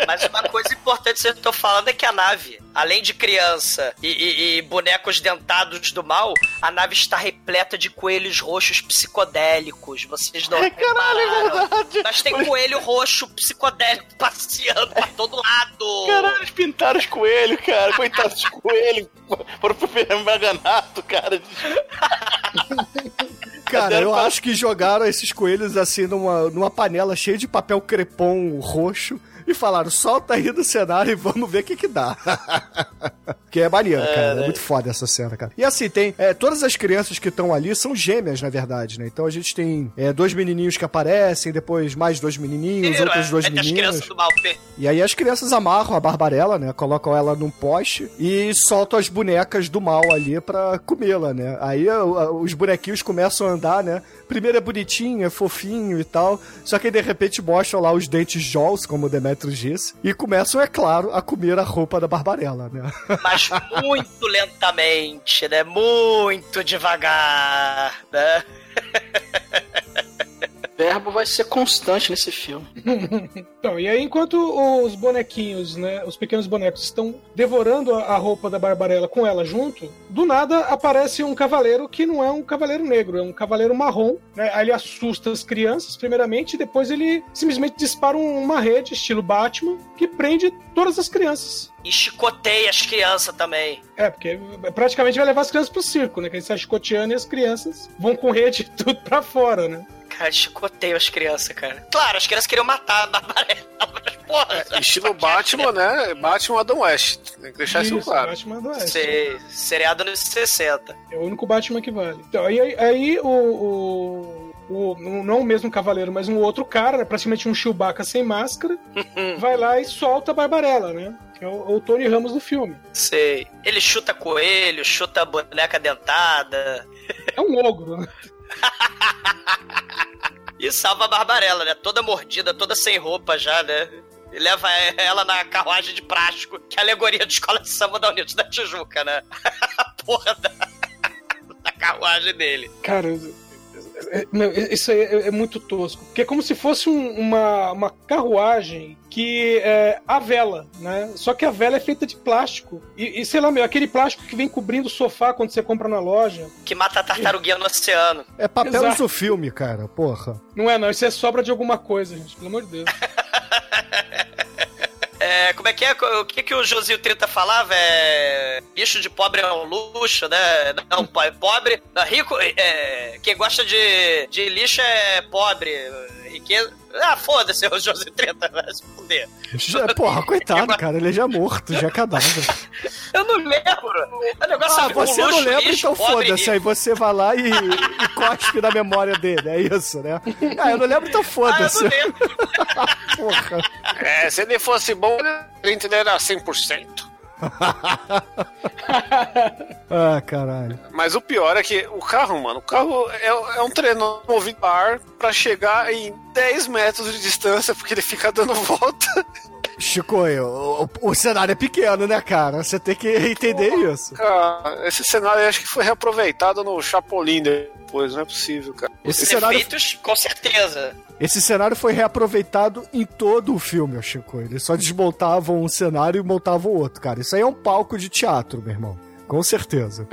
Mas uma coisa importante que eu tô falando é que a nave, além de criança e, e- e bonecos dentados do mal, a nave está repleta de coelhos roxos psicodélicos. Vocês não Caralho, é verdade. Mas tem coelho roxo psicodélico passeando pra todo lado. Caralho, eles pintaram os coelhos, cara. Coitados dos coelhos. Foram pro Maganato, cara. Cara, eu acho que jogaram esses coelhos assim numa, numa panela cheia de papel crepom roxo e falaram: solta aí do cenário e vamos ver o que que dá. que é maneiro, cara. É muito foda essa cena, cara. E assim, tem. é, todas as crianças que estão ali são gêmeas, na verdade, né? Então a gente tem é, dois menininhos que aparecem, depois mais dois menininhos, Tiro, outros dois é, meninos. E aí as crianças amarram a Barbarella, né? Colocam ela num poste e soltam as bonecas do mal ali pra comê-la, né? Aí os bonequinhos começam a andar, né? Primeiro é bonitinho, é fofinho e tal. Só que aí, de repente mostram lá os dentes Jaws, como o Demetrius disse. E começam, é claro, a comer a roupa da Barbarella, né? Mas muito lentamente, né? Muito devagar, né? O verbo vai ser constante nesse filme. Então, e aí enquanto os bonequinhos, né, os pequenos bonecos estão devorando a roupa da Barbarella com ela junto, do nada aparece um cavaleiro que não é um cavaleiro negro, é um cavaleiro marrom, né? Aí ele assusta as crianças primeiramente, e depois ele simplesmente dispara um- uma rede estilo Batman que prende todas as crianças. E chicoteia as crianças também. É, porque praticamente vai levar as crianças pro circo, né? Que ele sai chicoteando e as crianças vão com rede tudo pra fora, né? Cara, chicoteia as crianças, cara. Claro, as crianças queriam matar a Barbarella, mas porra. Estilo Batman, né? Batman Adam West. Tem que deixar isso, Isso, claro. Batman do Oeste. Sei, seriado nos 60. É o único Batman que vale. Então, aí, aí, aí o, o, o- Não o mesmo cavaleiro, mas um outro cara, né, praticamente um Chewbacca sem máscara, vai lá e solta a Barbarella, né? Que é o, o Tony Ramos do filme. Sei. Ele chuta coelho, chuta boneca dentada. É um ogro, né? E salva a Barbarella, né? Toda mordida, toda sem roupa já, né? E leva ela na carruagem de plástico, que é a alegoria da escola de samba da Unidos da Tijuca, né? Porra da, da carruagem dele. Cara, é- é- meu, isso aí é, é muito tosco. Porque é como se fosse um- uma, uma carruagem que é a vela, né? Só que a vela é feita de plástico. E, e, sei lá, meu, aquele plástico que vem cobrindo o sofá quando você compra na loja. Que mata a tartaruguinha no oceano. É papel Exato. do filme, cara, porra. Não é, não. Isso é sobra de alguma coisa, gente. Pelo amor de Deus. É, como é que é? O que, que o Josinho 30 falava? É. Bicho de pobre é um luxo, né? Não, po- pobre. Rico. É, quem gosta de, de lixo é pobre. Riqueza. Ah, foda-se, o Josinho 30, vai se fuder. Já- porra, coitado, cara, ele é já morto, já é cadáver. Eu não lembro. O negócio Ah, é você um luxo, não lembra, lixo, então foda-se. Aí você vai lá e, e cospe na memória dele, é isso, né? Ah, eu não lembro, então Ah, eu foda-se. não lembro. Porra. É, se ele fosse bom, ele era 100%. Ah, caralho. Mas o pior é que o carro, mano, o carro é, é um treino movido a ar pra chegar em 10 metros de distância, porque ele fica dando volta. Chico, o, o, o cenário é pequeno, né, cara? Você tem que entender isso. Cara, esse cenário eu acho que foi reaproveitado no Chapolin depois, não é possível, cara. Esse Os cenário, efeitos, com certeza. esse cenário foi reaproveitado em todo o filme, Chico. Eles só desmontavam um cenário e montavam outro, cara. Isso aí é um palco de teatro, meu irmão. Com certeza.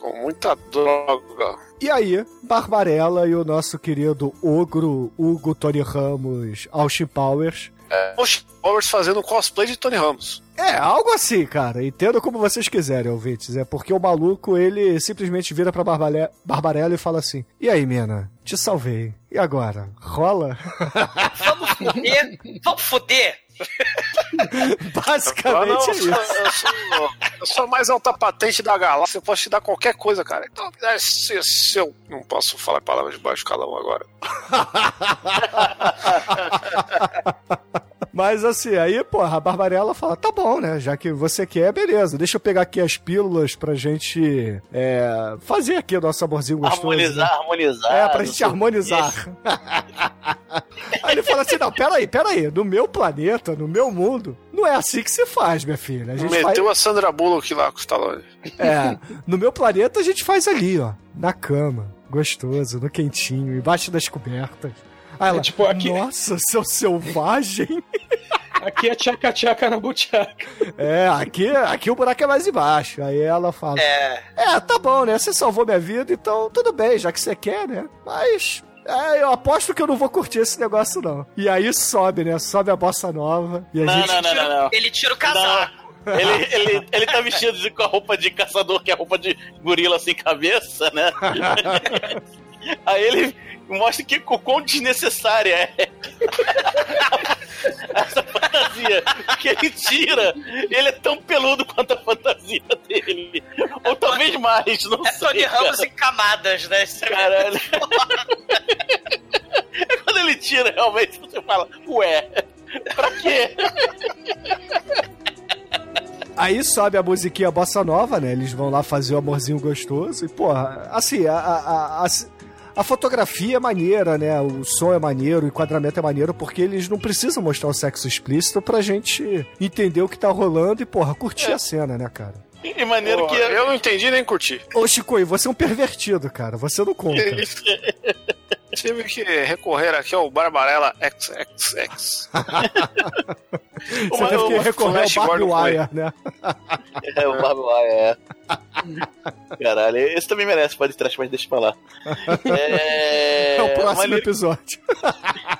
Com muita droga. E aí, Barbarella e o nosso querido ogro Hugo Tony Ramos Austin Powers. Os Powers fazendo cosplay de Tony Ramos. É, algo assim, cara. Entenda como vocês quiserem, ouvintes. É porque o maluco, ele simplesmente vira pra Barbale- Barbarella e fala assim: E aí, mina? Te salvei. E agora? Rola? Vamos foder? Vamos foder? Basicamente não, é eu, isso. sou, eu, sou, eu sou mais alta patente da galáxia, eu posso te dar qualquer coisa, cara. Então, é, se, se eu não posso falar palavras de baixo calão agora. Mas assim, aí, porra, a Barbarella fala: tá bom, né? Já que você quer, beleza. Deixa eu pegar aqui as pílulas pra gente é, fazer aqui o nosso amorzinho gostoso. Harmonizar, né? harmonizar. É, pra gente harmonizar. aí ele fala assim: não, peraí, peraí. No meu planeta, no meu mundo, não é assim que se faz, minha filha. A gente Meteu faz. a Sandra Bullock lá com o Stallone. É, no meu planeta a gente faz ali, ó. Na cama, gostoso, no quentinho, embaixo das cobertas. Aí ela, É, tipo, aqui- nossa, seu selvagem. Aqui é tchaca-tchaca na buchaca. É, aqui, aqui o buraco é mais embaixo. Aí ela fala: É. É, tá bom, né? Você salvou minha vida, então tudo bem, já que você quer, né? Mas. É, eu aposto que eu não vou curtir esse negócio, não. E aí sobe, né? Sobe a bossa nova. E a Não, gente. não, não, não, não. Ele tira o casaco. Ele, ele, ele tá vestido com a roupa de caçador, que é a roupa de gorila sem cabeça, né? Aí ele mostra que o quão desnecessária é essa fantasia. Que ele tira, ele é tão peludo quanto a fantasia dele. Ou talvez mais, não É sei. Tony Ramos em camadas, né? É- Caralho. É quando ele tira, realmente, você fala, ué, pra quê? Aí sobe a musiquinha bossa nova, né? Eles vão lá fazer o amorzinho gostoso. E, porra, assim, a, a, a, a- a fotografia é maneira, né? O som é maneiro, o enquadramento é maneiro, porque eles não precisam mostrar o sexo explícito pra gente entender o que tá rolando e, porra, curtir a cena, né, cara? E maneiro que eu não entendi nem curti. Ô, Chico, você é um pervertido, cara. Você não conta. Tive que recorrer aqui ao Barbarella XXX. Você teve que recorrer ao Barbie. Wire, né? É, o Barbie Wire, é. Caralho, esse também merece, pode trás, mas deixa pra lá. É, É o próximo maneiro- episódio.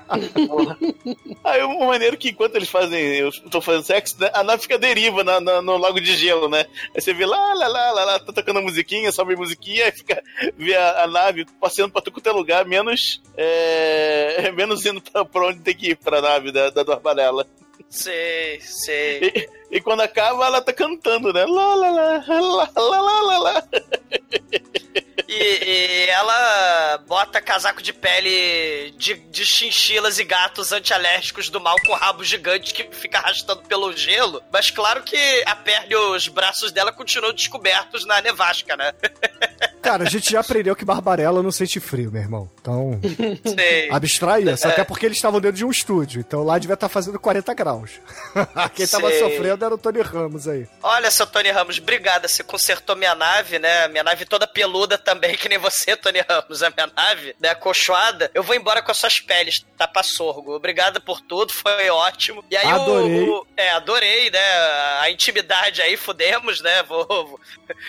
Aí o maneiro que enquanto eles fazem, eu tô fazendo sexo, né, a nave fica deriva na, na- no lago de gelo, né? Aí você vê lá, lá, lá, lá, lá tá tocando a musiquinha, sobe a musiquinha, aí fica, vê a, a nave passeando pra tudo quanto é lugar, menos, é, menos indo pra, pra onde tem que ir, pra nave da, da Dorbarella. Sei, sei. E, e quando acaba, ela tá cantando, né? Lá, lá, lá, lá, lá, lá, lá, lá. E, e ela bota casaco de pele de, de chinchilas e gatos antialérgicos do mal com rabo gigante que fica arrastando pelo gelo. Mas claro que a perna e os braços dela continuam descobertos na nevasca, né? Cara, a gente já aprendeu que Barbarella não sente frio, meu irmão. Então, Sei. abstrai isso. Até porque eles estavam dentro de um estúdio. Então lá devia estar fazendo 40 graus. Quem tava Sei. sofrendo era o Tony Ramos aí. Olha, seu Tony Ramos, obrigada. Você consertou minha nave, né? Minha nave toda peluda também, que nem você, Tony Ramos. A minha nave, né? Acolchoada. Eu vou embora com as suas peles, tapa sorgo. Obrigada por tudo, foi ótimo. E aí o- Adorei. O, É, adorei, né? A intimidade aí, fudemos, né? Vou, vou-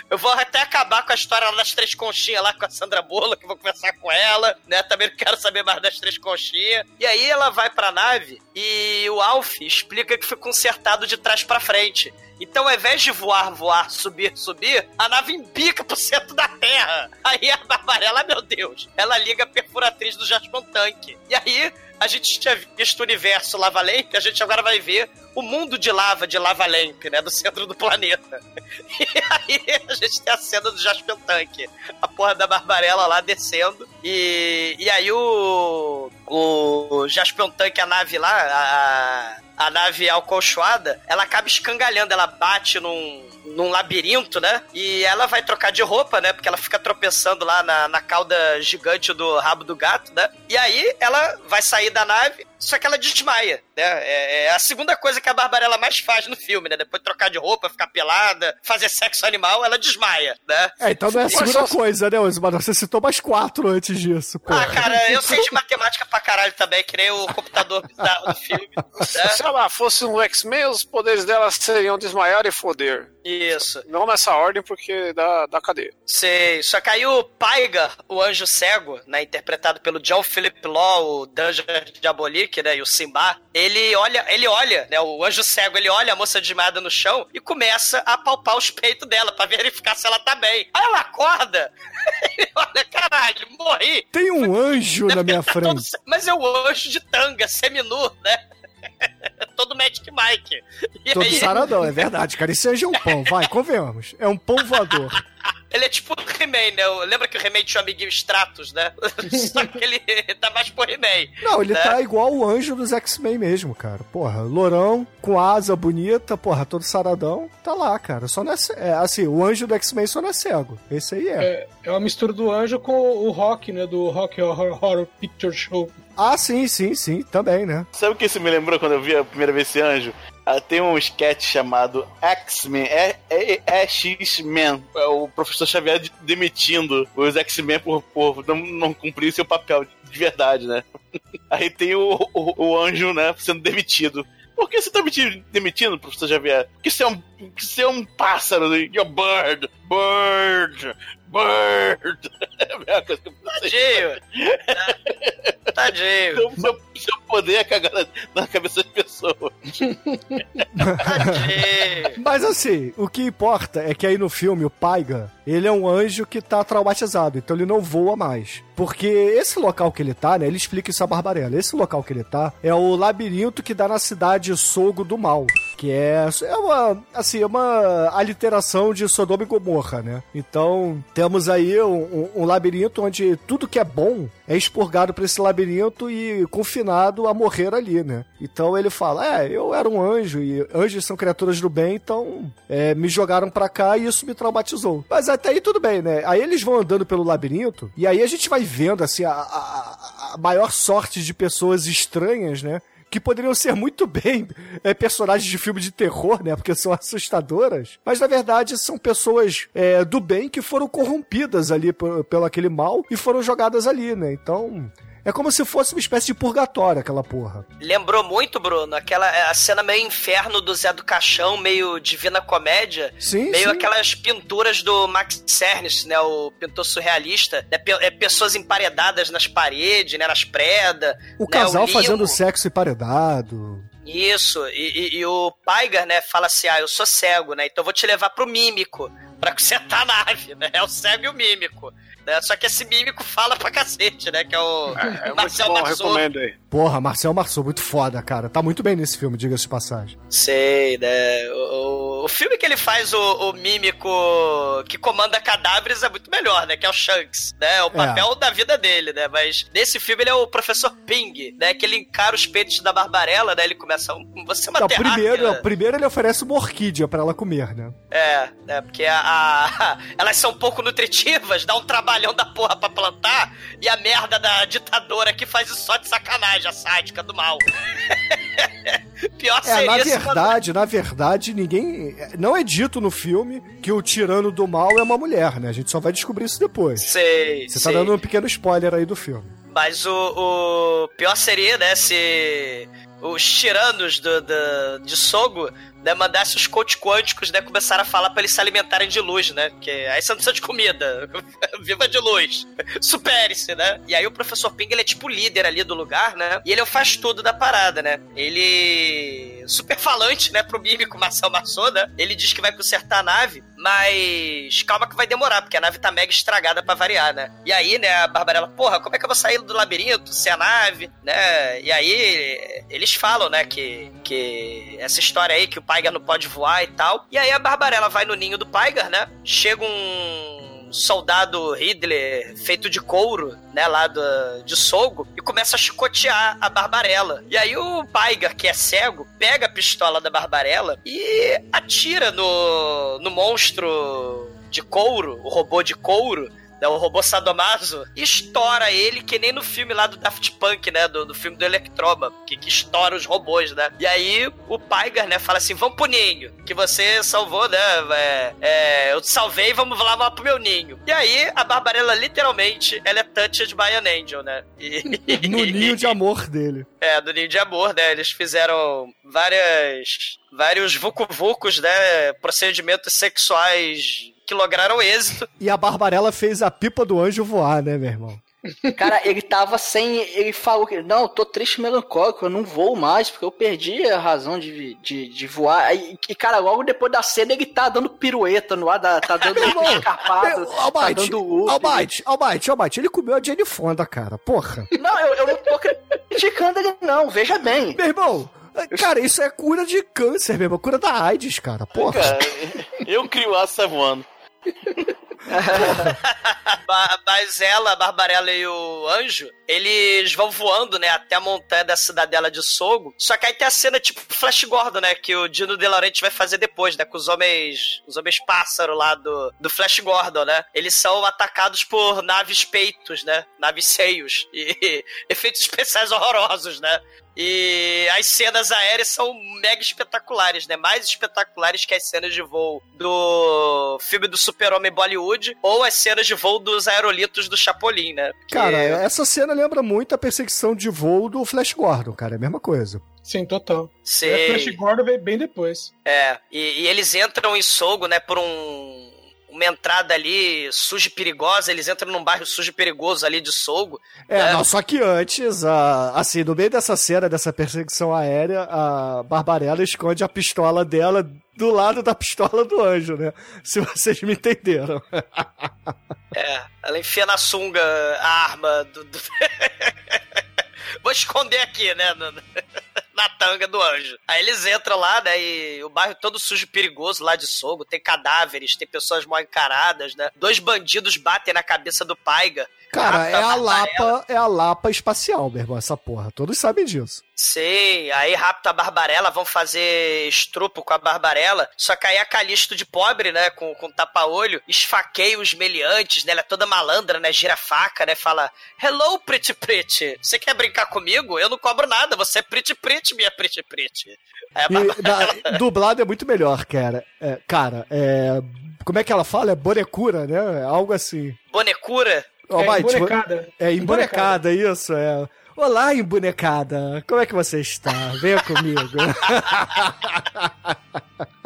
eu vou até acabar com a história lá das três conchinhas lá com a Sandra Bullock, que vou conversar com ela, né? Também não quero saber mais das três conchinhas. E aí ela vai pra nave e o Alf explica que foi consertado de trás pra frente. Então, ao invés de voar, voar, subir, subir, a nave embica pro centro da Terra. Aí a Barbarella, meu Deus, ela liga a perfuratriz do Jaspion Tank. E aí, a gente tinha visto o universo Lava Lamp, a gente agora vai ver o mundo de lava de Lava Lamp, né? Do centro do planeta. E aí, a gente tem a cena do Jaspion Tank. A porra da Barbarella lá descendo. E, e aí, o, o Jaspion Tank, a nave lá, a, a nave alcolchoada, ela acaba escangalhando, ela bate num, num labirinto, né? E ela vai trocar de roupa, né? Porque ela fica tropeçando lá na, na cauda gigante do rabo do gato, né? E aí ela vai sair da nave, só que ela desmaia, né? É, é a segunda coisa que a Barbarella mais faz no filme, né? Depois de trocar de roupa, ficar pelada, fazer sexo animal, ela desmaia, né? É, então não é a segunda coisa, né, Osmar? Você citou mais quatro antes disso, pô. Ah, cara, eu sei de matemática pra caralho também, que nem o computador bizarro do filme. Né? Se ela fosse um X-Men, os poderes dela seriam desmaiar e foder. Isso. Não nessa ordem, porque dá, dá cadeia. Sei. Só que aí o Paiga, o anjo cego, né, interpretado pelo John Philip Law, o Dungeon Diabolique, né, e o Simba, ele olha, ele olha, né, o anjo cego, ele olha a moça desmaiada no chão e começa a palpar os peitos dela pra verificar se ela tá bem. Aí ela acorda e olha, caralho, morri. Tem um anjo na minha Tá frente. Mas é o anjo de tanga, seminu, né? Todo Magic Mike. E Todo aí, saradão, é verdade, cara. Esse anjo é um pão, vai, convenhamos. É um pão voador. Ele é tipo o He-Man, né? Lembra que o He-Man tinha o amiguinho Stratos, né? Só que ele tá mais pro He-Man. Não, ele né? tá igual o anjo dos X-Men mesmo, cara. Porra, lourão, com asa bonita, porra, todo saradão, tá lá, cara. Só não é, é assim, o anjo do X-Men só não é cego. Esse aí é. É, é uma mistura do anjo com o rock, né? Do Rock Horror, Horror Picture Show. Ah, sim, sim, sim, também, né? Sabe o que isso me lembrou quando eu vi a primeira vez esse anjo? Ah, tem um sketch chamado X-Men, é, é, é X-Men. É o professor Xavier de- demitindo os X-Men por, por não, não cumprir seu papel de verdade, né? Aí tem o, o, o anjo, né, sendo demitido. Por que você tá demiti- demitindo, professor Xavier? Porque você é um, você é um pássaro, you're bird, bird, bird. É a coisa que eu pensei. Tadinho. Tadinho. Então, seu, seu poder é cagar na, na cabeça das pessoas. Tadinho. Mas assim, o que importa é que aí no filme o Paiga, ele é um anjo que tá traumatizado, então ele não voa mais. Porque esse local que ele tá, né, ele explica isso a Barbarella, esse local que ele tá é o labirinto que dá na cidade Sogo do Mal, que é, é uma, assim, é uma aliteração de Sodoma e Gomorra, né? Então, temos aí um, um- labirinto onde tudo que é bom é expurgado pra esse labirinto e confinado a morrer ali, né? Então ele fala: É, eu era um anjo e anjos são criaturas do bem, então é, me jogaram pra cá e isso me traumatizou. Mas até aí tudo bem, né? Aí eles vão andando pelo labirinto e aí a gente vai vendo assim a, a- a maior sorte de pessoas estranhas, né? Que poderiam ser muito bem é, personagens de filme de terror, né? Porque são assustadoras. Mas na verdade são pessoas é, do bem que foram corrompidas ali pelo aquele mal e foram jogadas ali, né? Então. É como se fosse uma espécie de purgatório aquela porra. Lembrou muito, Bruno, aquela a cena meio inferno do Zé do Caixão, meio divina comédia. Sim, meio sim. aquelas pinturas do Max Cernes, né? O pintor surrealista. Né, é, pessoas emparedadas nas paredes, né? Nas predas. O né, casal limo. fazendo sexo emparedado. Isso, e, e- e o Paigar, né, fala assim: ah, eu sou cego, né? Então eu vou te levar pro mímico pra consertar a nave, né? É o cego e o mímico. Né? Só que esse mímico fala pra cacete, né? Que é o É muito Marcel bom, Marceau. recomendo aí. Porra, Marcel Marceau, muito foda, cara. Tá muito bem nesse filme, diga-se de passagem. Sei, né? O, o- o filme que ele faz o, o mímico que comanda cadáveres é muito melhor, né? Que é o Shanks, né? É o papel da vida dele, né? Mas nesse filme ele é o professor Ping, né? Que ele encara os peitos da Barbarella, né? Ele começa, "Hum, você é uma Não, terráquea." primeiro, não, primeiro ele oferece uma orquídea pra ela comer, né? É, né? Porque a, a- elas são pouco nutritivas, dá um trabalhão da porra pra plantar, e a merda da ditadora que faz isso só de sacanagem, a sádica do mal. Pior É, seria na verdade, na verdade, ninguém. Não é dito no filme que o tirano do mal é uma mulher, né? A gente só vai descobrir isso depois. Sei, Você tá sei. dando um pequeno spoiler aí do filme. Mas o, o pior seria, né, se os tiranos do, do- de Sogo né, mandassem os coach quânticos né, começaram a falar pra eles se alimentarem de luz, né? Porque aí você não precisa de comida. Viva de luz. Supere-se, né? E aí o professor Ping, ele é tipo líder ali do lugar, né? E ele é o faz tudo da parada, né? Ele... Super falante, né, pro mímico Marcel Marceau, né? Ele diz que vai consertar a nave, mas calma que vai demorar, porque a nave tá mega estragada pra variar, né? E aí, né, a Barbarella, porra, como é que eu vou sair do labirinto sem a nave, né? E aí eles falam, né, que, que essa história aí, que o Paigar não pode voar e tal. E aí a Barbarella vai no ninho do Paigar, né? Chega um soldado Hitler feito de couro, né, lá do, de Sogo, e começa a chicotear a Barbarella. E aí o Paigar, que é cego, pega a pistola da Barbarella e atira no, no monstro de couro, o robô de couro, né, o robô Sadomaso, estoura ele, que nem no filme lá do Daft Punk, né? Do, do filme do Electroma, que, que estoura os robôs, né? E aí o Paigar, né, fala assim: vamos pro ninho, que você salvou, né? É, é, eu te salvei, vamos lá, vamos pro meu ninho. E aí a Barbarella, literalmente, ela é touched by an angel, né? E, No ninho de amor dele. é, do ninho de amor, né? Eles fizeram várias. vários vucu-vucos, né? Procedimentos sexuais que lograram êxito. E a Barbarella fez a pipa do anjo voar, né, meu irmão? Cara, ele tava sem. Ele falou que. Não, eu tô triste e melancólico, eu não vou mais, porque eu perdi a razão de, de, de voar. E, e, cara, logo depois da cena ele tá dando pirueta no ar, tá dando escapado, tá Almighty, dando up. Almighty, Almighty, Almighty, ele comeu a Jane Fonda, cara. Porra. Não, eu, eu não tô criticando ele, não, veja bem. Meu irmão, cara, isso é cura de câncer, meu irmão. Cura da AIDS, cara. Porra. Cara, eu crio asa voando. Mas ela, a Barbarella e o Anjo, eles vão voando, né, até a montanha da cidadela de Sogo. Só que aí tem a cena tipo Flash Gordon, né, que o Dino De Laurenti vai fazer depois, né, com os homens, os homens pássaro lá do, do Flash Gordon, né. Eles são atacados por naves peitos, né, naves seios e efeitos especiais horrorosos, né. E as cenas aéreas são mega espetaculares, né? Mais espetaculares que as cenas de voo do filme do Super-Homem Bollywood ou as cenas de voo dos aerolitos do Chapolin, né? Porque- Cara, essa cena lembra muito a perseguição de voo do Flash Gordon, cara. É a mesma coisa. Sim, total. Sei. É, Flash Gordon veio bem depois. É, e, e eles entram em Sogo, né, por um uma entrada ali suja e perigosa, eles entram num bairro sujo e perigoso ali de Sogo. É, né? não, só que antes, a- assim, no meio dessa cena, dessa perseguição aérea, a Barbarella esconde a pistola dela do lado da pistola do anjo, né? Se vocês me entenderam. É, ela enfia na sunga a arma do. do- Vou esconder aqui, né? Na tanga do anjo. Aí eles entram lá, né? E o bairro todo sujo perigoso lá de Sogo. Tem cadáveres, tem pessoas mal encaradas, né? Dois bandidos batem na cabeça do Paiga. Cara, Rapta é a Barbarella. Lapa, é a Lapa espacial, meu irmão, essa porra. Todos sabem disso. Sim, aí rapta a Barbarella, vão fazer estrupo com a Barbarella. Só que aí a Calisto de pobre, né, com, com tapa-olho, esfaqueia os meliantes, né? Ela é toda malandra, né? Gira faca, né? Fala: Hello, Pretty Pretty. Você quer brincar comigo? Eu não cobro nada. Você é Pretty Pretty, minha Pretty Pretty. Barbarella- E, na- dublado é muito melhor, cara. É, cara, é. Como é que ela fala? É bonecura, né? Algo assim. Bonecura? Ó, é, embonecada. É embonecada, isso, é. Olá, embonecada. Como é que você está? Venha comigo.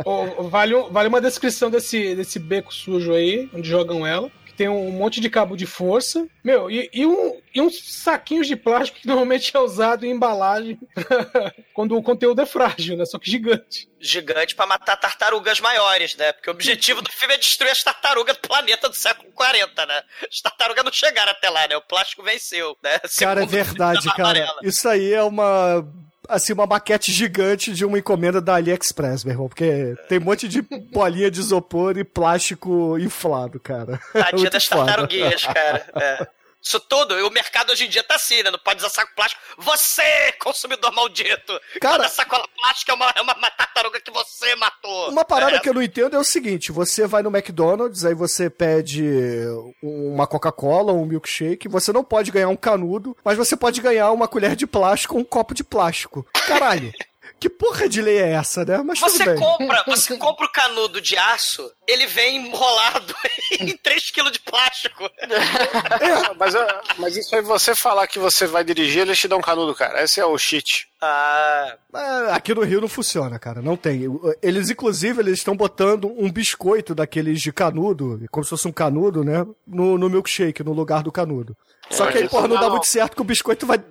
Ô, vale, vale uma descrição desse, desse beco sujo aí, onde jogam ela. Que tem um monte de cabo de força. Meu, e, e, um, e uns saquinhos de plástico que normalmente é usado em embalagem quando o conteúdo é frágil, né? Só que gigante. Gigante pra matar tartarugas maiores, né? Porque o objetivo do filme é destruir as tartarugas do planeta do século 40, né? As tartarugas não chegaram até lá, né? O plástico venceu, né? Cara, é Segundo o filme verdade, da cara. Barbarella. Isso aí é uma. Assim, uma maquete gigante de uma encomenda da AliExpress, meu irmão. Porque tem um monte de bolinha de isopor e plástico inflado, cara. É Tadinha muito das tartaruguinhas, cara. É. Isso tudo, o mercado hoje em dia tá assim, né? Não pode usar saco plástico. Você, consumidor maldito! Cara- Cada sacola plástica é uma, é uma, uma tartaruga que você matou. Uma parada É. que eu não entendo é o seguinte: você vai no McDonald's, aí você pede uma Coca-Cola, um milkshake, você não pode ganhar um canudo, mas você pode ganhar uma colher de plástico ou um copo de plástico. Caralho! que porra de lei é essa, né? Mas Você tudo bem. compra, você compra o canudo de aço, ele vem enrolado em 3kg de plástico. mas, ah, mas isso aí você falar que você vai dirigir, eles te dão um canudo, cara. Esse é o cheat. Ah, É, Aqui no Rio não funciona, cara. Não tem. Eles, inclusive, eles estão botando um biscoito daqueles de canudo, como se fosse um canudo, né? No, no milkshake, no lugar do canudo. Só É, que aí, porra, não dá muito certo que o biscoito vai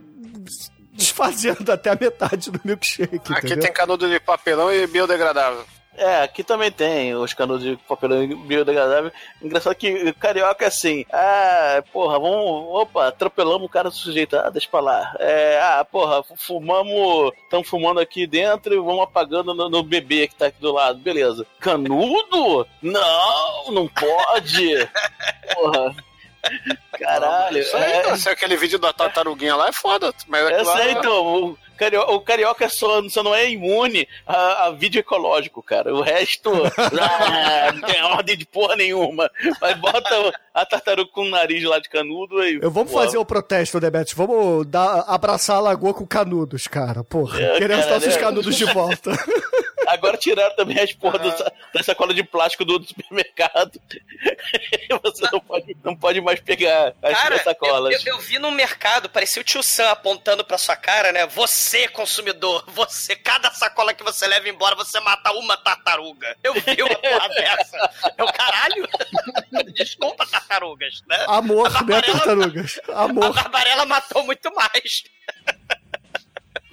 desfazendo até a metade do milkshake. Aqui entendeu? tem canudo de papelão e biodegradável. É, aqui também tem os canudos de papelão biodegradável. Engraçado que carioca é assim, ah, porra, vamos, opa, atropelamos o cara do sujeito, ah, deixa pra lá. É, ah, porra, fumamos, estamos fumando aqui dentro e vamos apagando no, no bebê que tá aqui do lado, beleza. Canudo? Não, não pode. porra. Caralho. Isso aí, é, se aquele vídeo da tartaruguinha lá é foda. Mas lá- sei, então. O carioca, o carioca só, só não é imune a, a vídeo ecológico, cara. O resto ah, não tem ordem de porra nenhuma. Mas bota a tartaruga com o nariz lá de canudo e. Eu vamos fazer o protesto, Demet. Vamos dar, abraçar a lagoa com canudos, cara. Porra. É, Queremos nossos é. canudos de volta. Agora tiraram também as porra do sa- da sacola de plástico do, do supermercado. Você não pode, não pode mais pegar as, Cara, as eu, sacolas. eu, eu vi no mercado, parecia o tio Sam apontando pra sua cara, né? Você, consumidor, você, cada sacola que você leva embora, você mata uma tartaruga. Eu vi uma porra dessa. Eu, caralho, desculpa, tartarugas, né? Amor, A né, Barbarella- tartarugas? A Amor. Barbarella matou muito mais.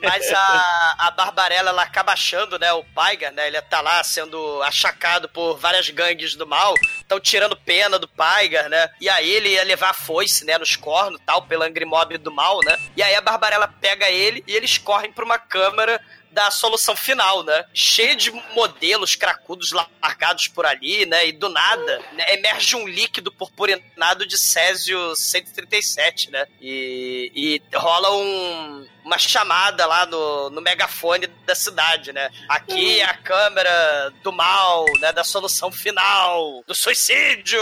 Mas a, a Barbarella, ela acaba achando, né, o Paiga, né, ele tá lá sendo achacado por várias gangues do mal, estão tirando pena do Paiga, né, e aí ele ia levar a foice, né, nos cornos, tal, pela Angry Mob do mal, né, e aí a Barbarella pega ele e eles correm pra uma câmara da solução final, né? Cheio de modelos cracudos largados por ali, né? E do nada, né, emerge um líquido purpurinado de Césio 137, né? E, e rola um, uma chamada lá no, no megafone da cidade, né? Aqui é a câmera do mal, né? Da solução final, do suicídio.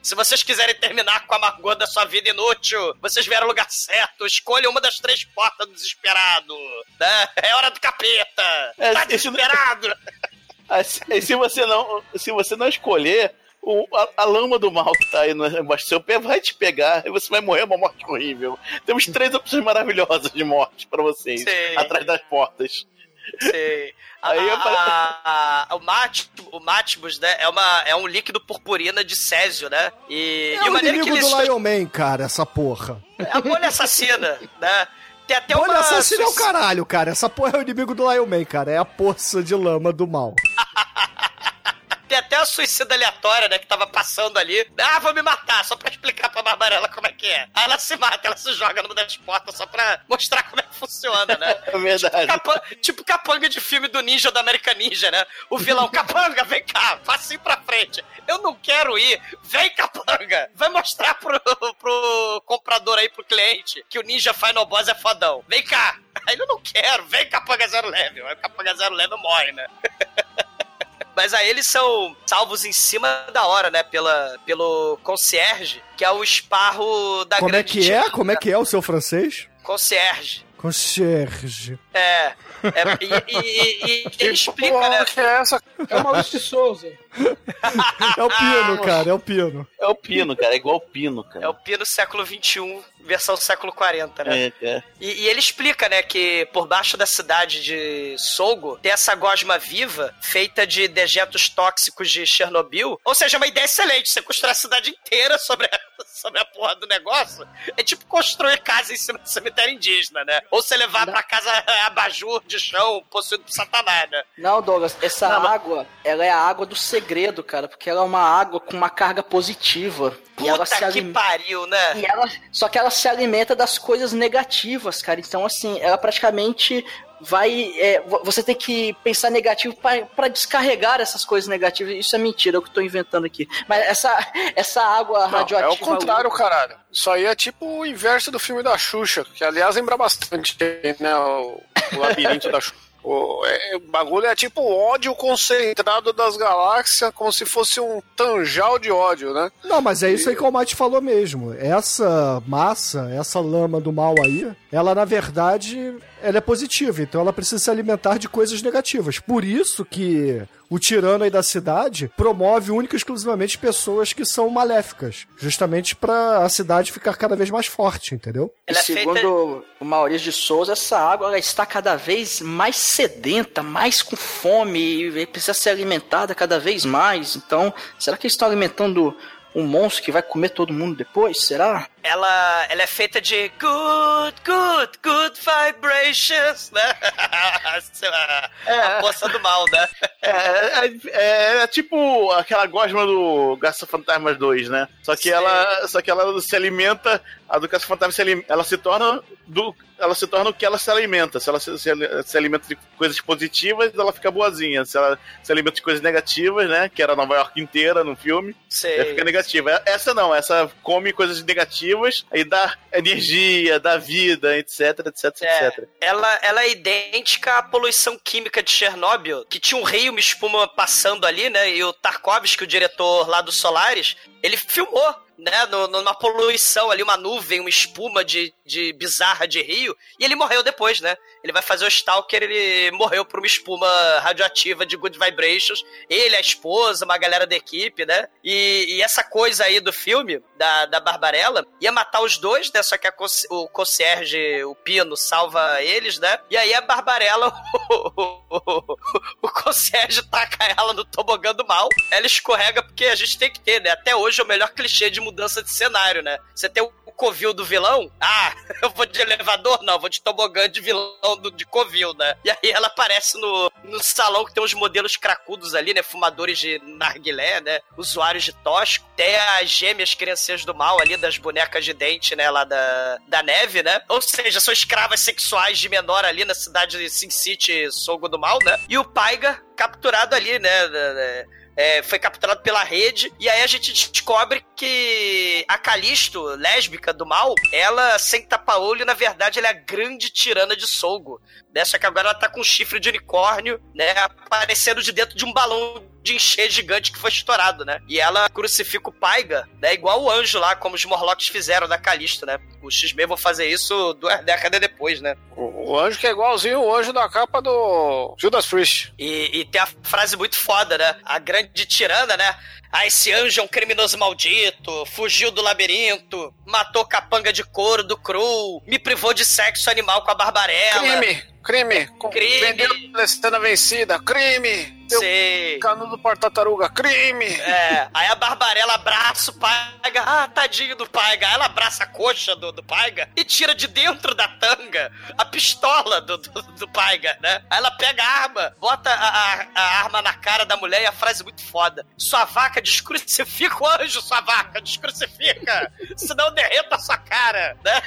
Se vocês quiserem terminar com a amargor da sua vida inútil, vocês vieram ao lugar certo. Escolha uma das três portas do desesperado. Né? É hora do capeta. É, tá desesperado. Ah, se, se você não, se você não escolher, o- a, a lama do mal que tá aí no- embaixo do seu pé vai te pegar e você vai morrer uma morte horrível. Temos três opções maravilhosas de morte pra vocês, Sim. atrás das portas. Sei. A- Aí eu a- falei- a- a- o, mat, o Matibus, né, é, uma, é um líquido purpurina de Césio, né? E, É e o maneira que inimigo eles... do Lion Man, cara, essa porra. É a bolha assassina, né? Tem até Olha, uma... assassino é o caralho, cara. Essa porra é o inimigo do Lion Man, cara. É a poça de lama do mal. Tem até a suicida aleatória, né, que tava passando ali. Ah, vou me matar, só pra explicar pra Barbarella como é que é. Aí ela se mata, ela se joga numa das portas só pra mostrar como é que funciona, né? É verdade. Capa- tipo capanga de filme do ninja da American Ninja, né? O vilão, capanga, vem cá, passinho pra frente. Eu não quero ir, vem capanga. Vai mostrar pro, pro comprador aí, pro cliente, que o ninja Final Boss é fodão. Vem cá. Aí eu não quero, vem capanga zero level. Aí o capanga zero level morre, né? Mas aí eles são salvos em cima da hora, né? Pela, pelo concierge, que é o esparro da Como é grande que é? tia- Como é que é o seu francês? Concierge. Concierge. É. é e, e- e- e ele explica, Porra, né? que é essa? É o Maurício de Souza. É o Pino, cara, é o Pino. É o pino, cara, é igual o pino, cara. É o Pino século XXI, versão século 40, né? É, é. E, e ele explica, né, que por baixo da cidade de Sogo tem essa gosma viva feita de dejetos tóxicos de Chernobyl. Ou seja, é uma ideia excelente. Você construir a cidade inteira sobre sobre a porra do negócio é tipo construir casa em cima do cemitério indígena, né? Ou você levar pra casa abajur de chão possuído por Satanás, né? Não, Douglas, essa água, ela é a água do segredo, cara, porque ela é uma água com uma carga positiva. e ela Puta se que pariu, né? E ela, só que ela se alimenta das coisas negativas, cara. Então, assim, ela praticamente vai. é, vo- você tem que pensar negativo pra pra descarregar essas coisas negativas. Isso é mentira, é o que eu tô inventando aqui. Mas essa, essa água Não, é radioativa. o contrário, caralho. Isso aí é tipo o inverso do filme da Xuxa, que aliás lembra bastante, né? O, o labirinto da Xuxa. O, é, o bagulho é tipo o ódio concentrado das galáxias, como se fosse um tanjal de ódio, né? Não, mas é isso aí que o Mate falou mesmo. Essa massa, essa lama do mal aí, ela na verdade, ela é positiva, então ela precisa se alimentar de coisas negativas. Por isso que o tirano aí da cidade promove única e exclusivamente pessoas que são maléficas, justamente pra a cidade ficar cada vez mais forte, entendeu? E é segundo feita- o Maurício de Souza, essa água ela está cada vez mais sedenta, mais com fome e precisa ser alimentada cada vez mais. Então, será que eles estão alimentando um monstro que vai comer todo mundo depois? Será? Ela, ela é feita de good, good, good vibrations, né? a moça do mal, né? É, é, é, é tipo aquela gosma do Gaça Fantasmas 2, né? Só que ela, só que ela se alimenta, a do Caça Fantasma se alim- ela se torna do ela se torna o que ela se alimenta. Se ela se, se, se alimenta de coisas positivas, ela fica boazinha. Se ela se alimenta de coisas negativas, né? Que era Nova York inteira no filme, Sei. ela fica negativa. Essa não, essa come coisas negativas e dá energia, dá vida, etc, etc, É, etc. ela, ela é idêntica à poluição química de Chernobyl, que tinha um rio, uma espuma passando ali, né? E o Tarkovsky, o diretor lá do Solaris, ele filmou, né? numa poluição ali, uma nuvem, uma espuma de, de bizarra de rio, e ele morreu depois, né? Ele vai fazer o Stalker, ele morreu por uma espuma radioativa de Good Vibrations. Ele, a esposa, uma galera da equipe, né? E, e essa coisa aí do filme, da, da Barbarella, ia matar os dois, né? Só que o concierge, o Pino, salva eles, né? E aí a Barbarella, o, o, o concierge taca ela no tobogã do mal. Ela escorrega porque a gente tem que ter, né? Até hoje é o melhor clichê de mudança de cenário, né? Você tem o covil do vilão, ah, eu vou de elevador? Não, vou de tobogã de vilão do, de covil, né? E aí ela aparece no, no salão que tem uns modelos cracudos ali, né? Fumadores de narguilé, né? Usuários de tosco. Tem as gêmeas criancinhas do mal ali, das bonecas de dente, né? Lá da, da neve, né? Ou seja, são escravas sexuais de menor ali na cidade de Sin City, Sogo do Mal, né? E o Paiga capturado ali, né? É, foi capturado pela rede, e aí a gente descobre que a Calisto, lésbica do mal, ela, sem tapa-olho, na verdade, ela é a grande tirana de Solgo. Né? Só que agora ela tá com um chifre de unicórnio, né? Aparecendo de dentro de um balão de encher gigante que foi estourado, né? E ela crucifica o Paiga, né? Igual o anjo lá, como os Morlocks fizeram da Calisto, né? Os X-Men vão fazer isso duas décadas depois, né? O, o anjo que é igualzinho o anjo da capa do Judas Priest. E, e tem a frase muito foda, né? A grande tirana, né? Ah, esse anjo é um criminoso maldito, fugiu do labirinto, matou capanga de couro do cru, me privou de sexo animal com a Barbarella. Crime, crime, Crime. vendeu Palestina vencida, crime, deu Sei. canudo por tartaruga, crime. É, aí a Barbarella abraça o Paiga. Ah, tadinho do Paiga. Ela abraça a coxa do, do Paiga e tira de dentro da tanga a pistola do, do, do Paiga, né? Aí ela pega a arma, bota a, a, a arma na cara da mulher e a frase é muito foda. Sua vaca descrucifica o anjo, sua vaca, descrucifica. Senão eu derreto a sua cara, né?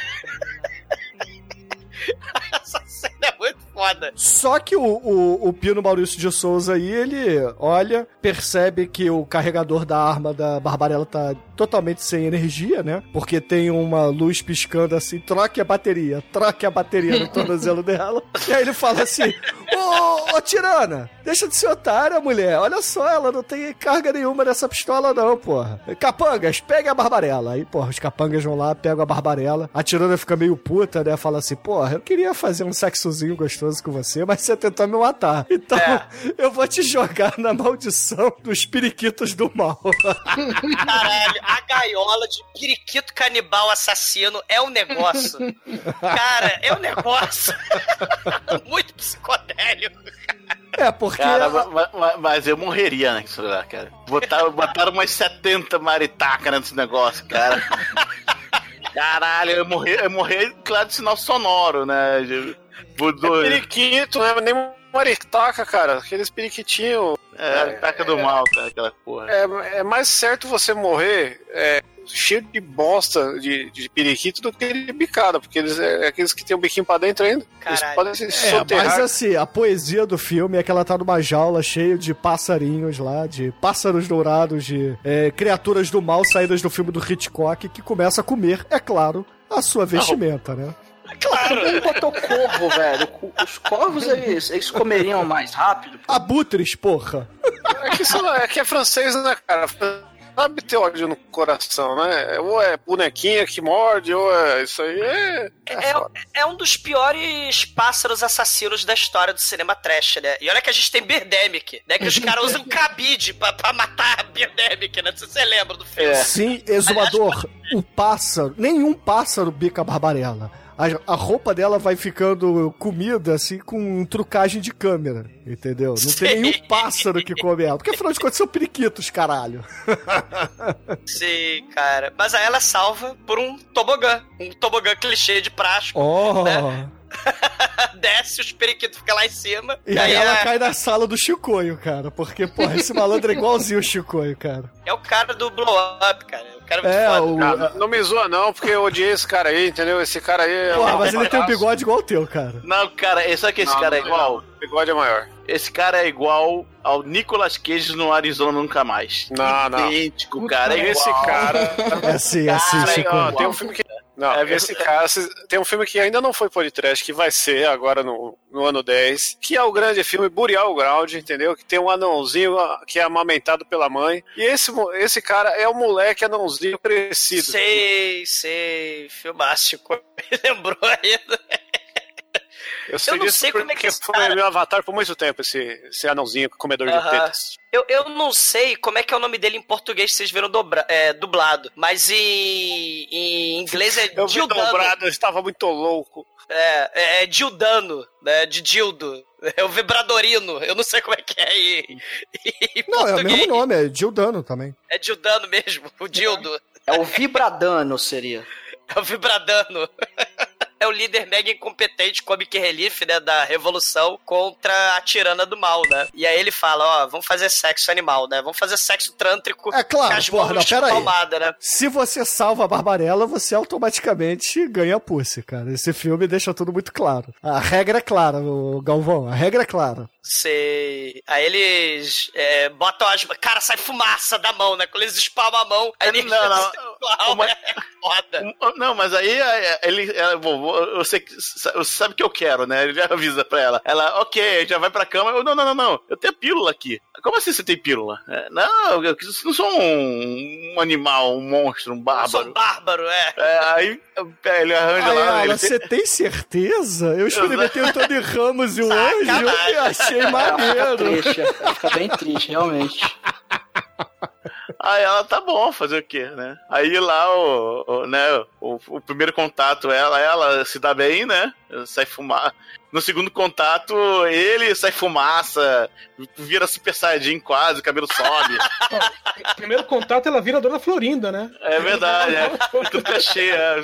Essa cena é muito foda. Só que o, o, o Pino Maurício de Souza aí, ele olha, percebe que o carregador da arma da Barbarella tá totalmente sem energia, né? Porque tem uma luz piscando assim, troque a bateria, troque a bateria no tornozelo dela. E aí ele fala assim, ô, ô tirana, deixa de ser otária, mulher, olha só, ela não tem carga nenhuma nessa pistola não, porra. Capangas, pegue a Barbarella. Aí, porra, os capangas vão lá, pegam a Barbarella, a tirana fica meio puta, né? Fala assim, porra, eu queria fazer um sexozinho gostoso com você, mas você tentou me matar. Então, eu vou te jogar na maldição dos periquitos do mal. Caralho, a gaiola de periquito canibal assassino é um negócio. Cara, é um negócio muito psicodélico. É, porque... Cara, ela- ma- ma- mas eu morreria naquilo lá, cara. Botaram, botaram umas 70 maritacas nesse negócio, cara. Caralho, eu morri, eu morri, claro, de sinal sonoro, né? Do- É periquito, não é nem maritaca, cara. Aqueles periquitinhos. É, maritaca do mal, cara, aquela porra. É, é mais certo você morrer é, cheio de bosta de, de periquito do que de bicada, porque eles é aqueles que tem o biquinho pra dentro ainda. Eles podem se É, soterrar. mas assim, a poesia do filme é que ela tá numa jaula cheia de passarinhos lá, de pássaros dourados, de é, criaturas do mal saídas do filme do Hitchcock, que começa a comer, é claro, a sua vestimenta, né? Claro. Quem botou corvo, velho? Os corvos, eles, eles comeriam mais rápido. Abutres, porra! É que, sei lá, é que é francês, né, cara? Sabe ter ódio no coração, né? Ou é bonequinha que morde, ou é isso aí. É, é É, é um dos piores pássaros assassinos da história do cinema trash, né? E olha que a gente tem Birdemic, né? Que os caras usam cabide pra, pra matar Birdemic, né? Se você lembra do filme. É. Sim, exumador, o pássaro, nenhum pássaro bica a barbarela. A, a roupa dela vai ficando comida, assim, com trucagem de câmera, entendeu? Não tem nenhum pássaro que come ela. Porque afinal de contas são periquitos, caralho. Sim, cara. Mas aí ela é salva por um tobogã. Um tobogã clichê de prático. Oh! Né? Desce, os periquitos ficam lá em cima. E aí ela é, cai na sala do Chicoio, cara. Porque, porra, esse malandro é igualzinho o Chicoio, cara. é o cara do blow up, cara. O cara é É, o. Não me zoa não, porque eu odiei esse cara aí, entendeu? Esse cara aí... é Porra, um mas ele tem um bigode igual o teu, cara. Não, cara, é só que esse Não, cara é não, igual. O bigode é maior. Esse cara é igual ao Nicolas Cage no Arizona Nunca Mais. Não, não. Idêntico, cara. É Esse igual. cara... É assim, é assim, Cara, Chicoio. Ó, tem um filme que... Não, É esse cara... Tem um filme que ainda não foi podcast, que vai ser agora no, no ano 10, que é o grande filme Burial Ground, entendeu? Que tem um anãozinho ah, que é amamentado pela mãe. E esse, esse cara é o moleque anãozinho crescido. Sei, sei. Filmástico. Lembrou ainda. Eu sei Eu não sei como é que porque esse foi cara- meu avatar por muito tempo, esse, esse anãozinho comedor de Aham. tetas. Eu, eu não sei como é que é o nome dele em português, vocês viram dobra, é, dublado. Mas em, em inglês é Eu vi Dildano. dobrado, eu estava muito louco. É, é, é Dildano, né? De Dildo. É o Vibradorino. Eu não sei como é que é em, em Não, é o português. mesmo nome, é Gildano também. É Dildano mesmo, o Dildo. É o Vibradano, seria. É o Vibradano. É o líder mega incompetente, Comic Relief, né, da Revolução contra a tirana do mal, né? E aí ele fala, ó, vamos fazer sexo animal, né? Vamos fazer sexo trântrico É claro, com as porra, não, pera aí. palmadas, né? Se você salva a Barbarella, você automaticamente ganha pussy, cara. Esse filme deixa tudo muito claro. A regra é clara, o Galvão. A regra é clara. Sei. Aí eles é, botam as. Cara, sai fumaça da mão, né? Quando eles espalmam a mão, a energia não, não. Uma- é foda. Não, mas aí é, ele. é, bom, eu sei que. Você sabe o que eu quero, né? Ele já avisa pra ela. Ela, ok, já vai pra cama. Eu, não, não, não, não. Eu tenho pílula aqui. Como assim você tem pílula? É, não, eu eu não sou um, um animal, um monstro, um Eu bárbaro. sou bárbaro, é. É, aí é, ele arranja Aí lá. ela, ele você tem certeza? Eu experimentei o Tony Ramos e o anjo e achei Ela fica maneiro. triste, ela fica bem triste, realmente. Aí ela, tá bom, fazer o quê, né? Aí lá, o, o, né, o, o primeiro contato, ela, ela se dá bem, né? Sai fumar. No segundo contato, ele sai fumaça, vira super saiyajin quase, o cabelo sobe. Primeiro contato, ela vira a Dona Florinda, né? É verdade, é. Tudo achei, é.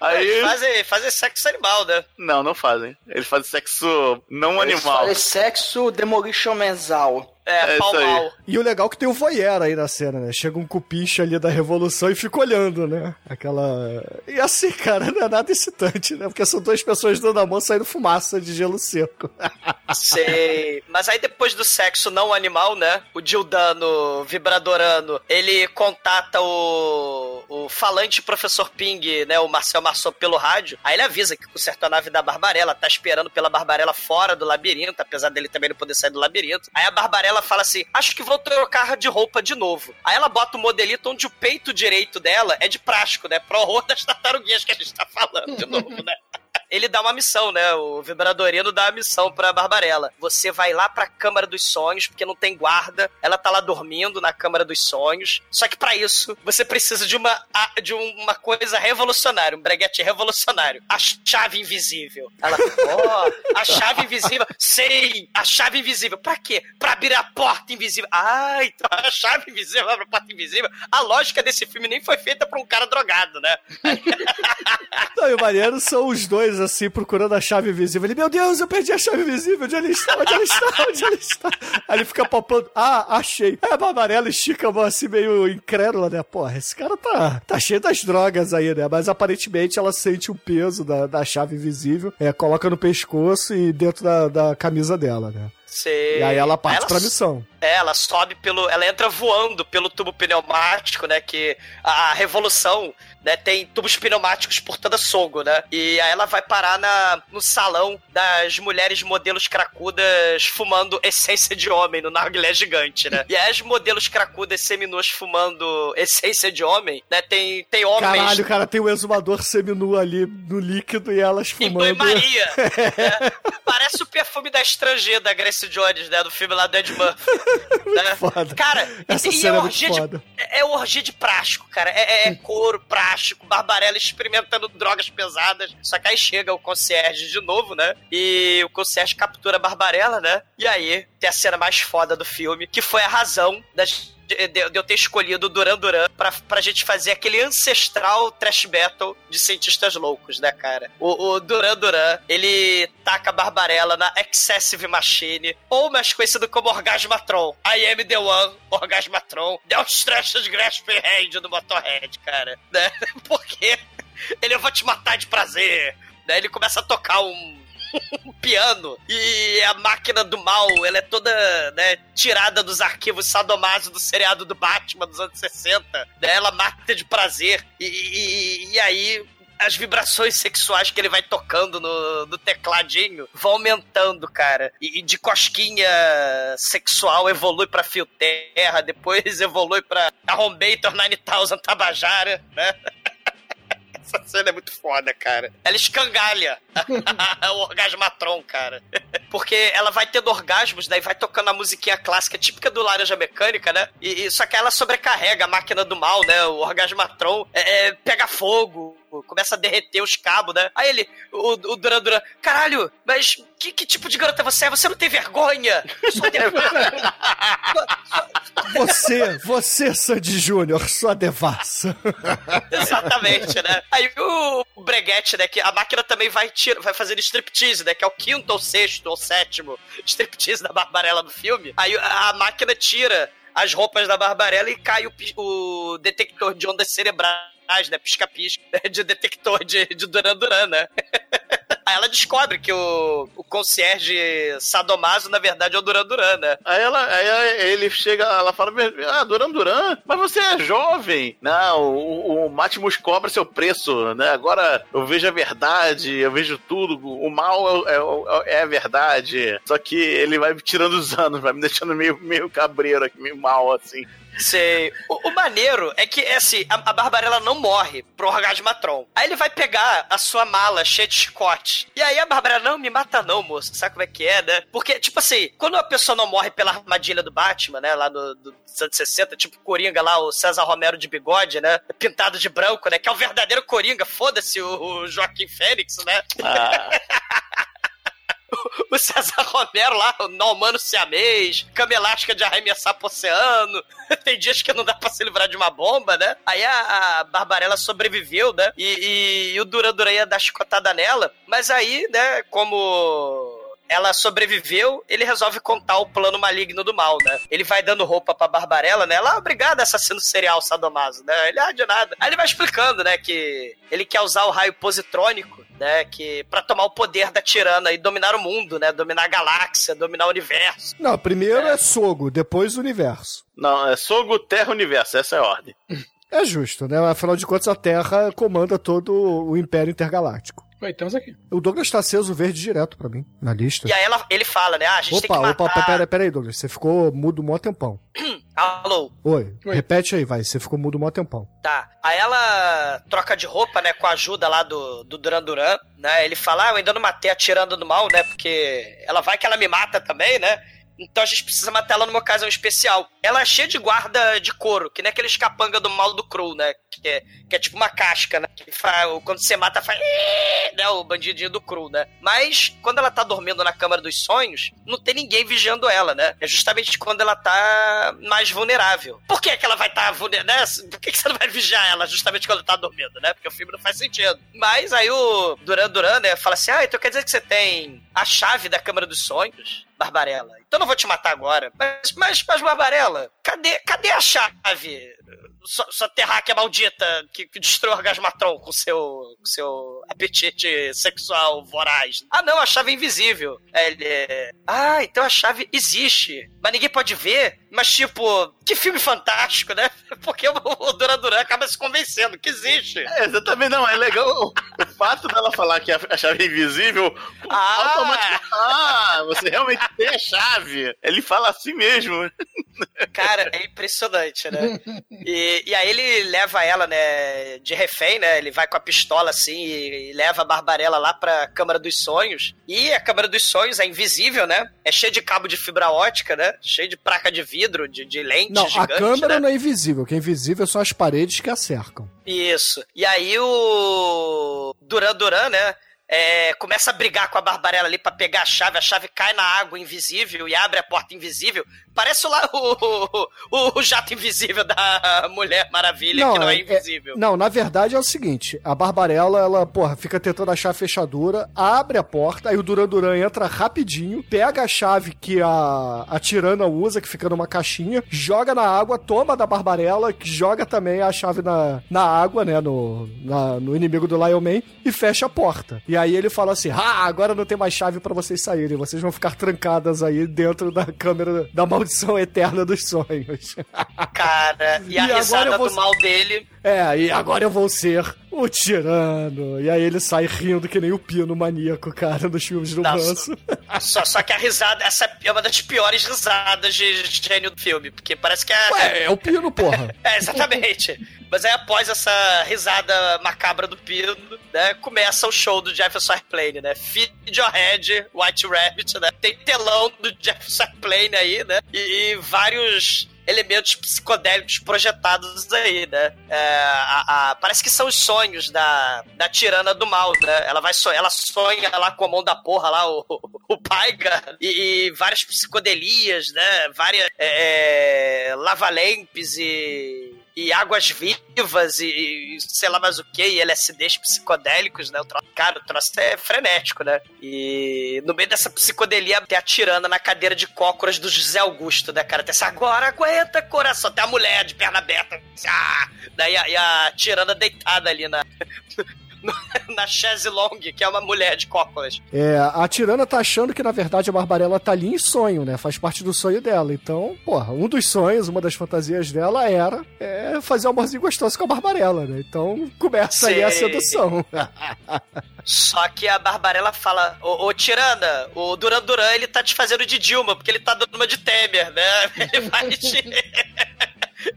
Aí. Fazem, fazem sexo animal, né? Não, não fazem. Eles fazem sexo não Eles animal. fazem sexo demolition mensal. É, É pau mal. E o legal é que tem o voyeur aí na cena, né? Chega um cupincha ali da Revolução e fica olhando, né? Aquela... E assim, cara, não é nada excitante, né? Porque são duas pessoas dando a mão saindo fumaça de gelo seco. Sei. Mas aí depois do sexo não animal, né? O Dildano, vibradorano, ele contata o, o falante professor Ping, né? O Marcel Marceau pelo rádio. Aí ele avisa que consertou a nave da Barbarella, tá esperando pela Barbarella fora do labirinto, apesar dele também não poder sair do labirinto. Aí a Barbarella fala assim: Acho que vou trocar de roupa de novo. Aí ela bota o modelito onde o peito direito dela é de plástico, né? Pro horror das tartaruguinhas que a gente tá falando de novo, né? ele dá uma missão, né? O Vibradorino dá a missão pra Barbarella. Você vai lá pra Câmara dos Sonhos, porque não tem guarda. Ela tá lá dormindo na Câmara dos Sonhos. Só que pra isso, você precisa de uma, de uma coisa revolucionária, um breguete revolucionário. A chave invisível. Ela, ó, a chave invisível. Sei, a chave invisível. Pra quê? Pra abrir a porta invisível. Ah, então a chave invisível abre a porta invisível. A lógica desse filme nem foi feita pra um cara drogado, né? Não, e o maneiro são os dois, assim, procurando a chave invisível. Ele, meu Deus, eu perdi a chave invisível. Onde ela está? Onde ela está? Onde ela está? Aí ele fica palpando. Ah, achei. Aí a Barbarella estica a mão assim, meio incrédula, né? Porra, esse cara tá, tá cheio das drogas aí, né? Mas aparentemente ela sente o peso da, da chave invisível, é, coloca no pescoço e dentro da, da camisa dela, né? Sei. E aí ela parte Ela pra missão. É, ela sobe pelo. Ela entra voando pelo tubo pneumático, né? Que a, revolução, né, tem tubos pneumáticos por toda Sogo, né? E aí ela vai parar na, no salão das mulheres modelos cracudas fumando essência de homem no narguilé gigante, né? E aí as modelos cracudas seminuas fumando essência de homem, né? Tem, tem homens. Caralho, cara, tem o exumador seminu ali no líquido e elas fumando. banho-maria. né? Parece o perfume da estrangeira da Alex Jones, né? Do filme lá do Ed Murphy. né? Foda. Cara, Essa e, cena é é muito orgia de foda. é é orgia de prático, cara. É, é couro, prático, Barbarella experimentando drogas pesadas. Só que aí chega o concierge de novo, né? E o concierge captura a Barbarella, né? E aí tem a cena mais foda do filme, que foi a razão das- de, de- eu ter escolhido Duran Duran pra, pra gente fazer aquele ancestral trash metal de cientistas loucos, né, cara? O, o Duran Duran, ele taca a Barbarella na Excessive Machine, ou mais conhecido como Orgasmatron. I am the one, Orgasmatron. Demonstrations Grasping Hand do Motorhead, cara. Né? Porque ele eu vou te matar de prazer. Né? Ele começa a tocar um um piano e a máquina do mal, ela é toda, né, tirada dos arquivos sadomaso do seriado do Batman dos anos 60, né? Ela mata de prazer e, e, e aí as vibrações sexuais que ele vai tocando no, no tecladinho vão aumentando, cara. E, e de cosquinha sexual evolui pra fio terra, depois evolui pra Arrombator 9000 Tabajara, né? Essa cena é muito foda, cara. Ela escangalha o orgasmatron, cara. Porque ela vai tendo orgasmos, daí vai tocando a musiquinha clássica típica do Laranja Mecânica, né? E, e- só que ela sobrecarrega a máquina do mal, né? O orgasmatron é, é, pega fogo, começa a derreter os cabos, né? Aí ele, o, o Duran Duran, caralho, mas que, que tipo de garota você é? Você não tem vergonha? Sua devassa. Você, você, Sandy Júnior, sua devassa. Exatamente, né? Aí o Breguete, né? Que a máquina também vai, tira, vai fazendo striptease, né? Que é o quinto ou sexto ou sétimo striptease da Barbarella do filme. Aí a, máquina tira as roupas da Barbarella e cai o, o detector de ondas cerebrais, né? Pisca-pisca, de detector de, de Duran Duran, né? Aí ela descobre que o, o concierge sadomaso, na verdade, é o Duran Duran, né? Aí ela, aí ele chega, ela fala, ah, Duran Duran, mas você é jovem. Não, o, o Matimus cobra seu preço, né? Agora eu vejo a verdade, eu vejo tudo, o mal é, é- é a verdade. Só que ele vai me tirando os anos, vai me deixando meio, meio cabreiro meio mal, assim. Sei. O, o maneiro é que, é assim, a, a Barbarella não morre pro Orgasmatron. Aí ele vai pegar a sua mala cheia de chicote. E aí a Barbarella, não, me mata não, moço. Sabe como é que é, né? Porque, tipo assim, quando a pessoa não morre pela armadilha do Batman, né? Lá no, do, dos anos 60, tipo Coringa lá, o César Romero de bigode, né? Pintado de branco, né? Que é o verdadeiro Coringa. Foda-se o, o Joaquim Fênix, né? Ah, o César Romero lá, o não humano siamês, cama elástica de arremessar pro oceano. Tem dias que não dá pra se livrar de uma bomba, né? Aí a, a Barbarella sobreviveu, né? E, e- e o Duran Duran ia dar chicotada nela. Mas aí, né, como ela sobreviveu, ele resolve contar o plano maligno do mal, né? Ele vai dando roupa pra Barbarella, né? Ela, obrigado, assassino serial sadomaso, né? Ele, ah, de nada. Aí ele vai explicando, né, que ele quer usar o raio positrônico, né, que para tomar o poder da tirana e dominar o mundo, né? Dominar a galáxia, dominar o universo. Não, primeiro é Sogo, depois o universo. não, é Sogo Terra Universo, essa é a ordem. É justo, né? Afinal de contas, a Terra comanda todo o Império Intergaláctico. Oi, estamos aqui. O Douglas tá aceso verde direto pra mim, na lista. E aí ela, ele fala, né? Ah, a gente tem Opa, que matar... opa, pera, pera aí, Douglas. Você ficou mudo mó tempão. Alô, Oi, Oi. repete aí, vai. Você ficou mudo mó tempão. Tá. Aí ela troca de roupa, né, com a ajuda lá do, do Duran Duran, né? Ele fala, ah, eu ainda não matei atirando no mal, né? Porque ela vai que ela me mata também, né? Então a gente precisa matar ela numa ocasião especial. Ela é cheia de guarda de couro, que nem aqueles capanga do mal do Cru, né? Que é, que é tipo uma casca, né? Que faz, quando você mata, faz. Né? O bandidinho do Cru, né? Mas quando ela tá dormindo na Câmara dos Sonhos, não tem ninguém vigiando ela, né? É justamente quando ela tá mais vulnerável. Por que, que ela vai estar tá vulnerável? Né? Por que, que você não vai vigiar ela justamente quando tá dormindo, né? Porque o filme não faz sentido. Mas aí o Duran Duran, né, fala assim: ah, então quer dizer que você tem a chave da Câmara dos Sonhos? Barbarella. Então não vou te matar agora. Mas, mas, mas Barbarella, cadê, cadê a chave? Sua, sua terráquea maldita que, que destrói o Orgasmatron com seu, com seu apetite sexual voraz. Ah, não, a chave é invisível. Aí Ele, é, ah, então a chave existe. Mas ninguém pode ver. Mas, tipo, que filme fantástico, né? Porque o, o Duran Duran acaba se convencendo que existe. É, exatamente, não, é legal o, o fato dela falar que a, a chave é invisível, Ah! automaticamente, ah, você realmente tem a chave. Ele fala assim mesmo. Cara, é impressionante, né? E, e aí ele leva ela, né, de refém, né? Ele vai com a pistola assim e, e leva a Barbarella lá pra Câmara dos Sonhos. E a Câmara dos Sonhos é invisível, né? É cheia de cabo de fibra ótica, né? Cheio de placa de vidro, de, de lente Não, a gigante, câmera né? não é invisível. O que é invisível são as paredes que a cercam. Isso. E aí o Duran Duran, né? É, começa a brigar com a Barbarella ali pra pegar a chave, a chave cai na água invisível e abre a porta invisível. Parece lá o, o, o jato invisível da Mulher Maravilha, que não é, invisível. não, na verdade é o seguinte: a Barbarella, ela, porra, fica tentando achar a fechadura, abre a porta, aí o Duran Duran entra rapidinho, pega a chave que a, a tirana usa, que fica numa caixinha, joga na água, toma da Barbarella, que joga também a chave na, na água, né, no, na- no inimigo do Lion Man, e fecha a porta. E aí ele fala assim: ah, agora não tem mais chave pra vocês saírem, vocês vão ficar trancadas aí dentro da câmera da maldição eterna dos sonhos. Cara, e a E agora risada vou- do mal dele. É, e agora eu vou ser o tirano. E aí ele sai rindo que nem o Pino maníaco, cara, nos filmes do Não, Manso. Só, só que a risada, essa é uma das piores risadas de gênio do filme, porque parece que é. Ué, é o Pino, porra. É, exatamente. Mas aí, após essa risada macabra do Pino, né, começa o show do Jefferson Airplane, né? Feed Your Head, White Rabbit, né? Tem telão do Jefferson Airplane aí, né? E, e vários elementos psicodélicos projetados aí, né? É, a- a- parece que são os sonhos da, da tirana do mal, né? Ela vai so- ela sonha lá com a mão da porra lá, o, o Paiga, e, e várias psicodelias, né? Várias é, é, lavalempes e e águas vivas e, e sei lá mais o que, e LSDs psicodélicos, né? O troço, cara, o troço é frenético, né? E no meio dessa psicodelia tem a tirana na cadeira de cócoras do José Augusto, né, cara? Tem essa, agora aguenta, coração. Tem a mulher de perna aberta. Ah! Daí a, e a tirana deitada ali na. Na chaise longue, que é uma mulher de cócoras. É, a tirana tá achando que, na verdade, a Barbarella tá ali em sonho, né? Faz parte do sonho dela. Então, porra, um dos sonhos, uma das fantasias dela era é, fazer um amorzinho gostoso com a Barbarella, né? Então, começa aí a sedução. Só que a Barbarella fala: Ô, ô Tirana, o Duran Duran ele tá te fazendo de Dilma, porque ele tá dando uma de Temer, né? Ele vai te.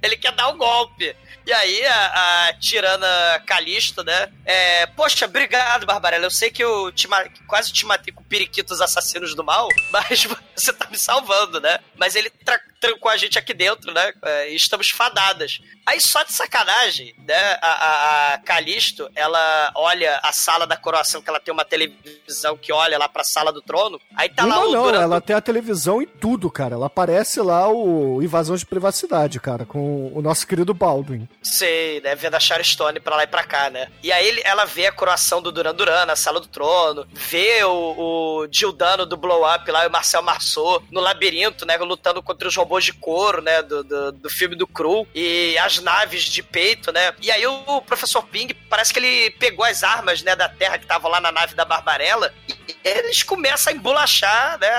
Ele quer dar um golpe. E aí a, a tirana Calisto, né? É, Poxa, obrigado, Barbarella. Eu sei que eu te quase te matei com periquitos assassinos do mal, mas você tá me salvando, né? Mas ele trancou a gente aqui dentro, né? É, e estamos fadadas. Aí só de sacanagem, né? A, a, a Calisto, ela olha a sala da coroação, que ela tem uma televisão que olha lá pra sala do trono. Aí tá lá Uma o não, Duran ela tem a televisão e tudo, cara. Ela aparece lá o Invasão de Privacidade, cara, com o nosso querido Baldwin. Sei, né? Vendo a Charestone pra lá e pra cá, né? E aí ela vê a coroação do Duran Duran na sala do trono, vê o, o Gildano do Blow Up lá, e o Marcel Marceau no labirinto, né? Lutando contra os robôs de couro, né? Do, do, do filme do Cru. E as naves de peito, né? E aí o professor Ping, parece que ele pegou as armas, né? Da Terra que estavam lá na nave da Barbarella. E eles começam a embolachar, né?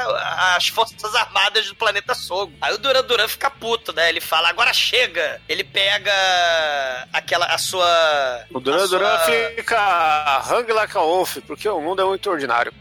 As forças armadas do planeta Sogo. Aí o Duran Duran fica puto, né? Ele fala, agora chega. Ele pega aquela, a sua... O Duran Duran sua- fica hang like a wolf, porque o mundo é muito ordinário.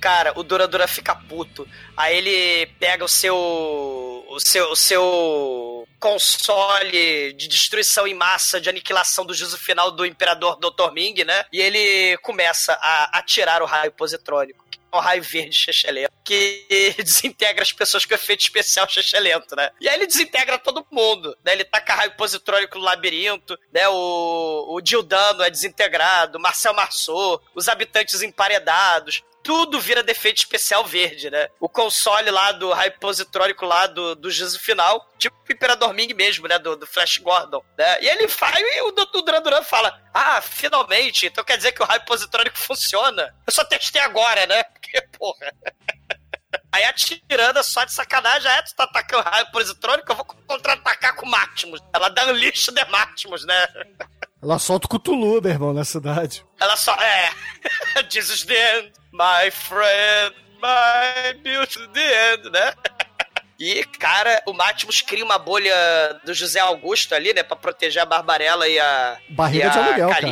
Cara, o Duran Duran fica puto. Aí ele pega o seu. O seu. O seu console de destruição em massa, de aniquilação do juízo final do Imperador Dr. Ming, né? E ele começa a atirar o raio positrônico. é Um raio verde chechelento que desintegra as pessoas com efeito especial chechelento, né? E aí ele desintegra todo mundo, né? Ele taca raio positrônico no labirinto, né? O, o Gildano é desintegrado, Marcel Marceau, os habitantes emparedados, tudo vira defeito especial verde, né? O console lá do raio positrônico lá do, do juízo final, tipo o Imperador Ming mesmo, né? Do, do Flash Gordon, né? E ele faz, e o, o Duran Duran fala, ah, finalmente, então quer dizer que o raio positrônico funciona? Eu só testei agora, né? Porque, porra... Aí a tirana só de sacanagem, ah, tu tá atacando raio positrônico, eu vou contra-atacar com Máximos. Ela dá um lixo de Máximos, né? Ela solta o Cthulhu, meu irmão, na cidade. Ela só. É. Is the end, my friend, my beautiful the end, né? E, cara, o Mátimos cria uma bolha do José Augusto ali, né? Pra proteger a Barbarella e a. Barriga e a de aluguel, cara.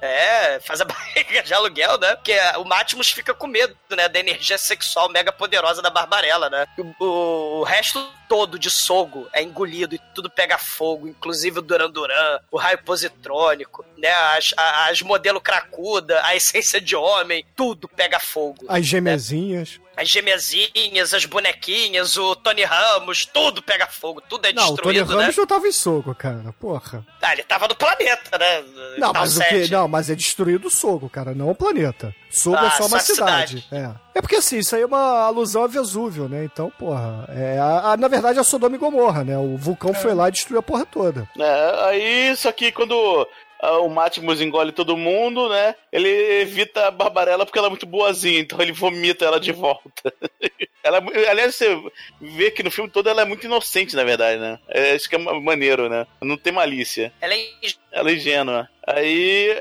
É, faz a barriga de aluguel, né? Porque o Mátimos fica com medo, né? Da energia sexual mega poderosa da Barbarella, né? O, o, resto todo de Sogo é engolido e tudo pega fogo, inclusive o Duran Duran, o raio positrônico, né? As, as modelo cracuda, a essência de homem, tudo pega fogo. As gemezinhas. As gemezinhas, as bonequinhas, o Tony Ramos, tudo pega fogo, tudo é Não, o Tony destruído, né? Ramos não tava em soco, cara. Porra. Ah, ele tava no planeta, né? Não, Tal mas o que? Não, mas é destruído o Sogo, cara, não o planeta. Sogo Ah, é só uma só a cidade. É. É porque assim, isso aí é uma alusão a Vesúvio, né? Então, porra. É, a- a- na verdade, é Sodoma e Gomorra, né? O vulcão foi lá e destruiu a porra toda. É, aí, só que quando o Mátimos engole todo mundo, né? Ele evita a Barbarella porque ela é muito boazinha, então ele vomita ela de volta. ela, é aliás, você vê que no filme todo ela é muito inocente, na verdade, né? É, isso que é ma- maneiro, né? Não tem malícia. Ela é Ela é ingênua. Aí.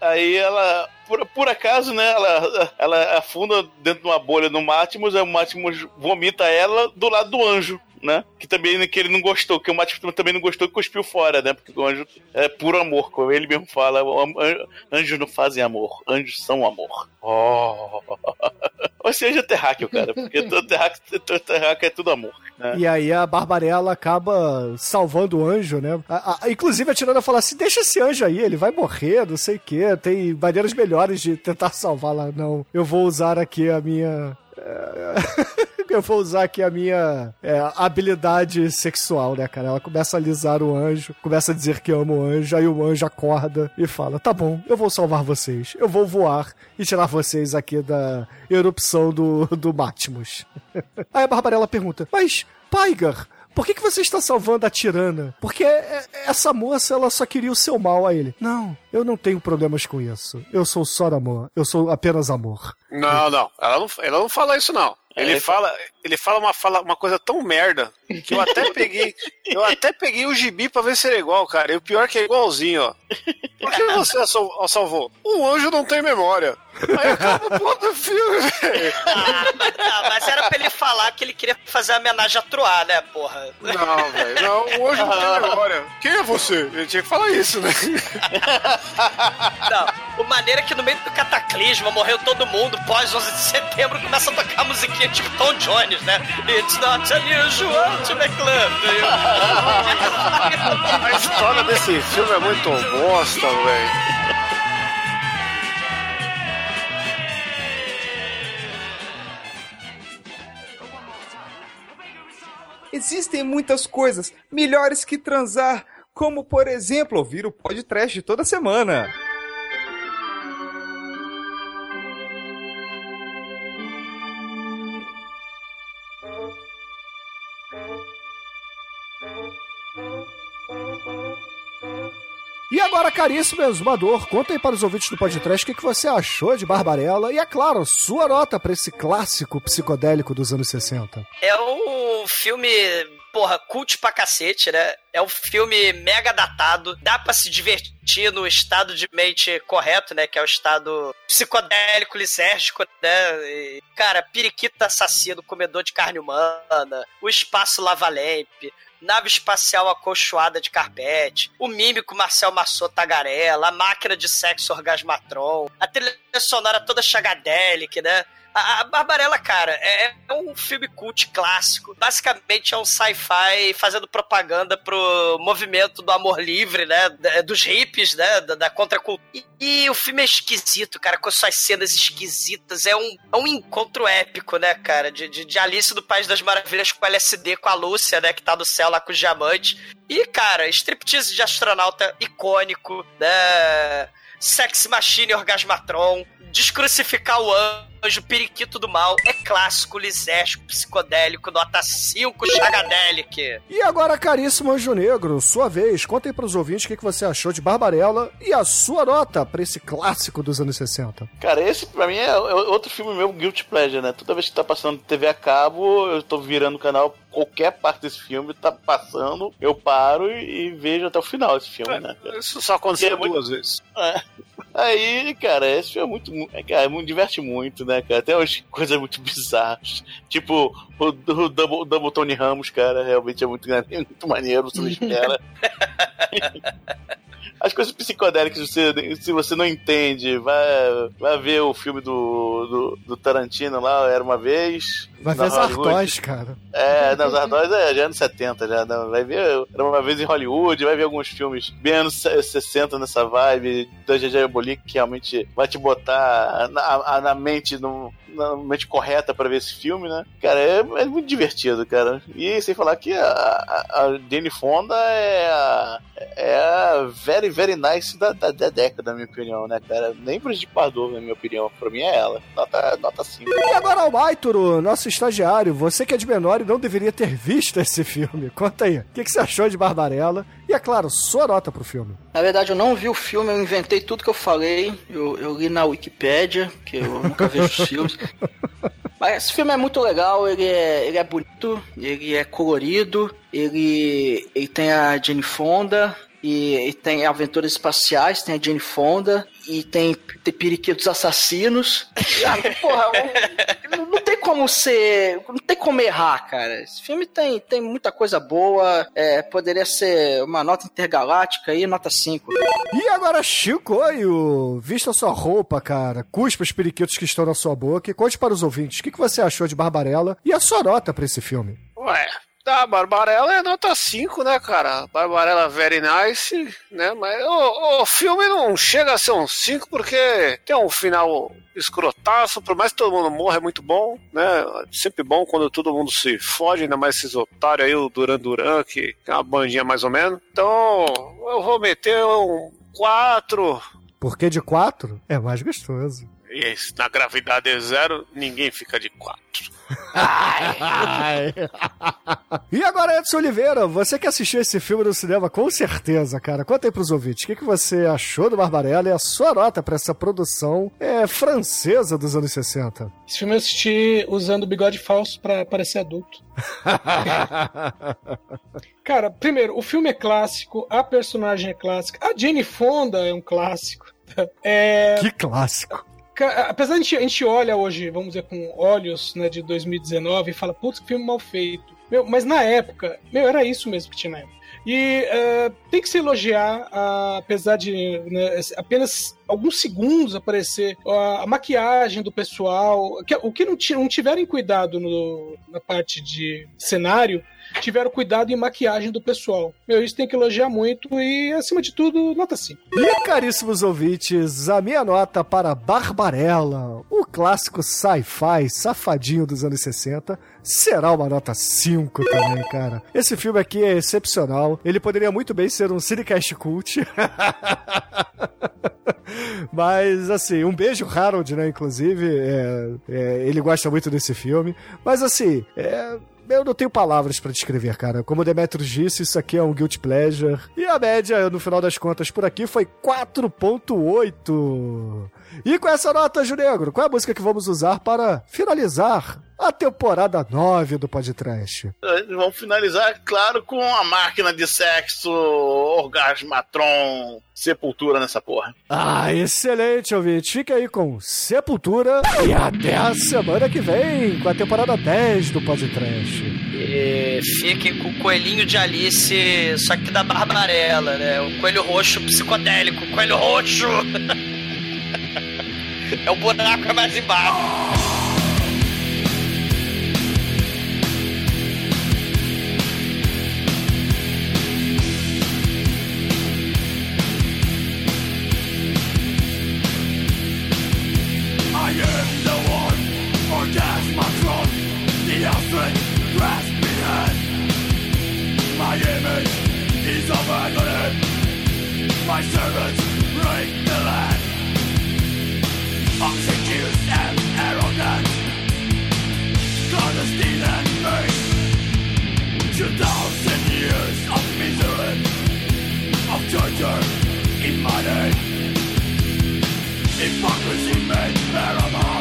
Aí ela. Por, por acaso, né? Ela, ela afunda dentro de uma bolha no Mátimos, aí o Mátimos vomita ela do lado do anjo. Né? Que também que ele não gostou, que o Mátimos também não gostou e cuspiu fora, né? Porque o anjo é puro amor, como ele mesmo fala. Anjos não fazem amor, anjos são amor. Oh. Ou seja, terráqueo, cara. Porque todo terráqueo, todo terráqueo é tudo amor. Né? E aí a Barbarella acaba salvando o anjo, né? A- a- inclusive a tirana fala assim: deixa esse anjo aí, ele vai morrer, não sei o quê. Tem maneiras melhores de tentar salvá-la. Não, eu vou usar aqui a minha. É, Eu vou usar aqui a minha é, habilidade sexual, né, cara? Ela começa a alisar o anjo, começa a dizer que ama o anjo, aí o anjo acorda e fala: Tá bom, eu vou salvar vocês, eu vou voar e tirar vocês aqui da erupção do, do Mátimos. Aí a Barbarella pergunta: Mas, Paigar, por que, que você está salvando a tirana? Porque é- essa moça, ela só queria o seu mal a ele. Não, eu não tenho problemas com isso. Eu sou só amor. Eu sou apenas amor. Não, não. Ela não, ela não fala isso, não. Ele É, fala, ele fala uma, fala uma coisa tão merda que eu até peguei. Eu até peguei o gibi pra ver se era igual, cara. E o pior é que é igualzinho, ó. Por que você sal- salvou? Um anjo não tem memória. Aí acaba o ponto do filme, velho. Ah, mas era pra ele falar que ele queria fazer a homenagem a Troar, né, porra? Não, velho. Não, o anjo não tem memória. Quem é você? Ele tinha que falar isso, né? Não, o maneiro é que no meio do cataclisma morreu todo mundo, pós 11 de setembro começa a tocar a musiquinha tipo Tom Jones, né? It's not unusual to you. A história desse filme é muito bosta, velho. Existem muitas coisas melhores que transar, como por exemplo ouvir o podcast toda semana. E agora, caríssimo exumador, conta aí para os ouvintes do podcast o que, você achou de Barbarella e, é claro, sua nota para esse clássico psicodélico dos anos 60. É um filme, porra, cult pra cacete, né? É um filme mega datado, dá pra se divertir no estado de mente correto, né? Que é o estado psicodélico, lisérgico, né? E, cara, periquita assassino, comedor de carne humana, o espaço lava-lampe, nave espacial acolchoada de carpete, o mímico Marcel Massot Tagarela, a máquina de sexo Orgasmatron, a trilha sonora toda chagadélica, né? A, a Barbarella, cara, é, é um filme cult clássico. Basicamente é um sci-fi fazendo propaganda pro movimento do amor livre, né? da- Dos hippies, né? Da, da contracultura. E, e o filme é esquisito, cara, com suas cenas esquisitas. É um, é um encontro épico, né, cara? De, de, de Alice do País das Maravilhas com LSD, com a Lúcia, né? Que tá no céu lá com os diamantes. E, cara, striptease de astronauta icônico, né? Sex Machine Orgasmatron, descrucificar o anjo, periquito do mal, é clássico, lisérgico, psicodélico, nota 5, chagadelic. E agora, caríssimo Anjo Negro, sua vez, conta aí para os ouvintes o que, que você achou de Barbarella e a sua nota para esse clássico dos anos 60. Cara, esse pra mim é é outro filme meu, Guilty Pleasure, né? Toda vez que tá passando TV a cabo, eu tô virando o canal, qualquer parte desse filme tá passando, eu paro e, e vejo até o final esse filme, né? cara? Isso só aconteceu É muito- duas vezes. É. Aí, cara, esse filme é muito, mu- é, cara, me diverte muito, né, cara? Tem umas coisas muito bizarras. Tipo, o, o Double, o Double Tony Ramos, cara, realmente é muito, muito maneiro, você não espera. As coisas psicodélicas, você, se você não entende, vai, vai ver o filme do, do, do Tarantino lá, Era Uma Vez. Vai ver. Zardoz, cara. É, não, Zardoz é, já é anos 70, já. não, vai ver Era Uma Vez em Hollywood, vai ver alguns filmes bem anos 60 nessa vibe da GG Bolic, que realmente vai te botar na, na mente, no, na mente correta pra ver esse filme, né? Cara, é, é muito divertido, cara. E sem falar que a, a, a Jane Fonda é a, é a very, very nice da, da, da década, na minha opinião, né, cara? Nem Brigitte Bardot, na minha opinião. Pra mim é ela. Nota, nota 5. E agora ao Maituro, nosso estagiário, você que é de menor e não deveria ter visto esse filme. Conta aí, o que, que você achou de Barbarella? E é claro, sua nota pro filme. Na verdade, eu não vi o filme, eu inventei tudo que eu falei. Eu, eu li na Wikipédia, que eu nunca vejo os filmes. Mas esse filme é muito legal, ele é, ele é bonito, ele é colorido, ele, ele tem a Jane Fonda, e, e tem aventuras espaciais, tem a Jane Fonda, e tem, tem periquitos assassinos. E, ah, porra, não, não tem como ser. Não tem como errar, cara. Esse filme tem, tem muita coisa boa, é, poderia ser uma nota intergaláctica aí, nota 5. E agora, Chicoio, vista sua roupa, cara, cuspa os periquitos que estão na sua boca e conte para os ouvintes o que, que você achou de Barbarella e a sua nota pra esse filme. Ué, tá, Barbarella é nota 5, né, cara? Barbarella very nice, né? Mas o, o filme não chega a ser um 5 porque tem um final escrotaço, por mais que todo mundo morra, é muito bom, né? Sempre bom quando todo mundo se fode, ainda mais esses otários aí, o Duran Duran, que é uma bandinha mais ou menos. Então, eu vou meter um 4. Porque de quatro é mais gostoso. E na gravidade é zero, ninguém fica de 4. e agora, Edson Oliveira, você que assistiu esse filme no cinema, com certeza, cara. Conta aí pros ouvintes, o que, que você achou do Barbarella e a sua nota pra essa produção é, francesa dos anos 60? Esse filme eu assisti usando bigode falso pra parecer adulto. Cara, primeiro, o filme é clássico, a personagem é clássica, a Jane Fonda é um clássico. É, Que clássico. Apesar de a gente, olha hoje, vamos dizer, com olhos né, de 2019 e fala, putz, que filme mal feito. Meu, mas na época, meu, era isso mesmo que tinha na época. E eh, tem que se elogiar, ah, apesar de né, apenas alguns segundos aparecer a, a maquiagem do pessoal. Que, o que não, não tiverem cuidado no- na parte de cenário, tiveram cuidado em maquiagem do pessoal. Meu, isso tem que elogiar muito e, acima de tudo, nota 5. E, caríssimos ouvintes, a minha nota para Barbarella, o clássico sci-fi safadinho dos anos 60, será uma nota 5 também, cara. Esse filme aqui é excepcional. Ele poderia muito bem ser um Cinecast Cult. Mas, assim, um beijo, Harold, né? Inclusive, é, é, ele gosta muito desse filme. Mas, assim, é, eu não tenho palavras pra descrever, cara. Como o Demetrius disse, isso aqui é um guilty pleasure. E a média, no final das contas, por aqui foi 4.8. E com essa nota, Junegro, qual é a música que vamos usar para finalizar a temporada 9 do podcast? Vamos finalizar, claro, com a máquina de sexo, orgasmatron, sepultura nessa porra. Ah, excelente, ouvinte. Fica aí com Sepultura e até a semana que vem com a temporada 10 do podcast. E fiquem com o coelhinho de Alice, só que da Barbarella, né? O coelho roxo psicodélico, o coelho roxo! é o buraco mais embaixo. Is my servants break the land. Obsequious and arrogant, clandestine and mean. Two thousand years of misery, of torture in my name. Hypocrisy made paramount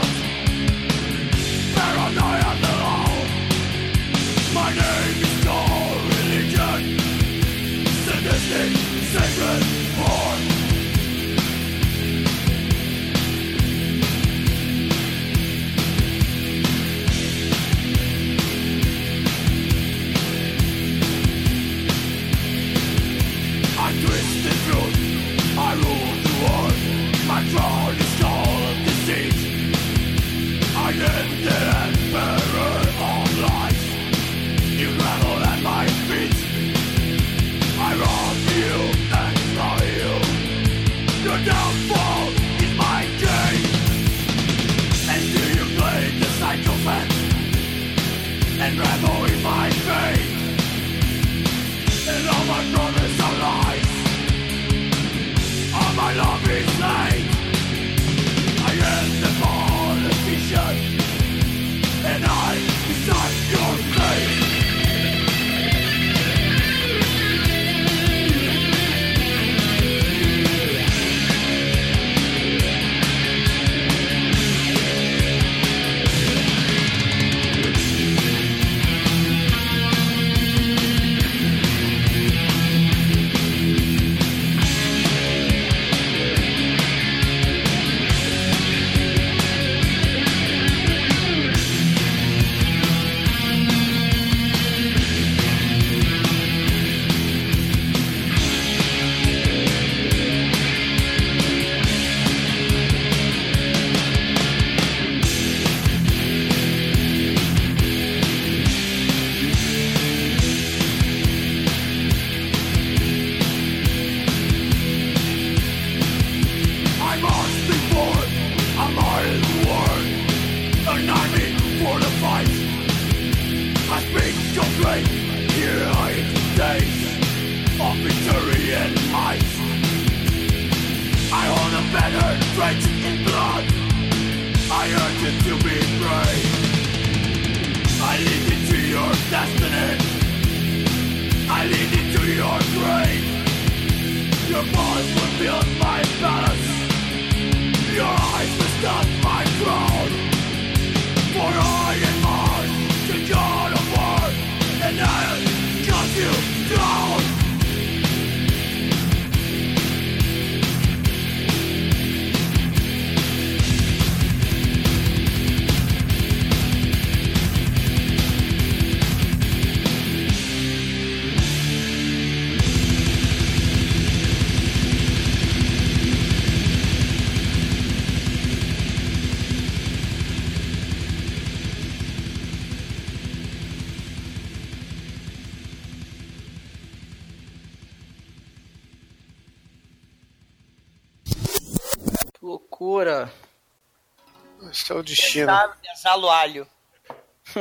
drenched in blood. I urge you to be brave. I lead you to your destiny. I lead you to your grave. Your paws will build my Esse é o destino. Exalo, exalo alho.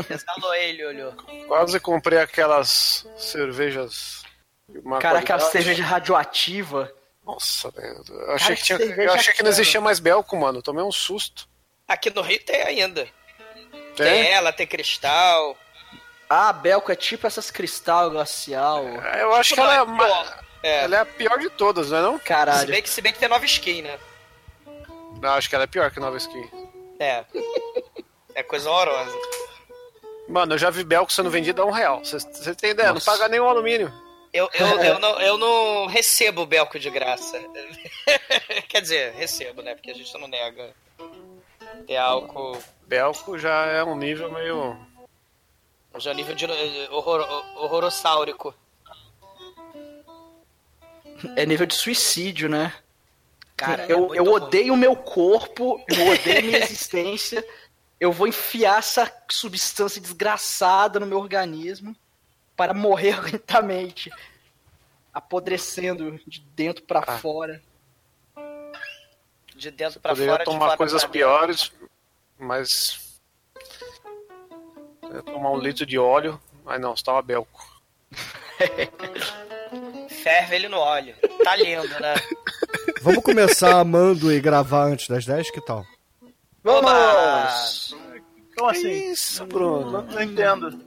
Exalo ele, olhou. Quase comprei aquelas cervejas. Cara, aquela cerveja radioativa. Nossa, velho. Eu achei, Cara, que, tinha, que eu achei que não existia mais Belco, mano. Tomei um susto. Aqui no Rio tem ainda. Tem Tem? ela, tem cristal. Ah, a Belco é tipo essas cristal glacial. Eu acho que ela é, a ma- pior. É. ela é a pior de todas, não é não? Se Caralho. bem, que, se bem que tem nova skin, né? Não, acho que ela é pior que Nova Skin. É. É coisa horrorosa. Mano, eu já vi Belco sendo vendida a um real. Você tem ideia? Nossa. Não paga nenhum alumínio. Eu, eu, eu, não, eu não recebo belco de graça. Quer dizer, recebo, né? Porque a gente não nega. Ter álcool. Belco já é um nível meio. Já é nível de horror, horrorossáurico. É nível de suicídio, né? Cara, é eu, muito eu odeio o meu corpo, eu odeio a minha existência. Eu vou enfiar essa substância desgraçada no meu organismo para morrer lentamente, apodrecendo de dentro pra Ah. fora. De dentro pra Poderia fora, tomar coisas piores, mas. Eu ia tomar um litro de óleo. Mas não, você tava Belco. Ferve ele no óleo. Tá lindo, né? Vamos começar amando e gravar antes das 10? Que tal? Vamos! Como assim? Isso, Bruno. Não, não entendo.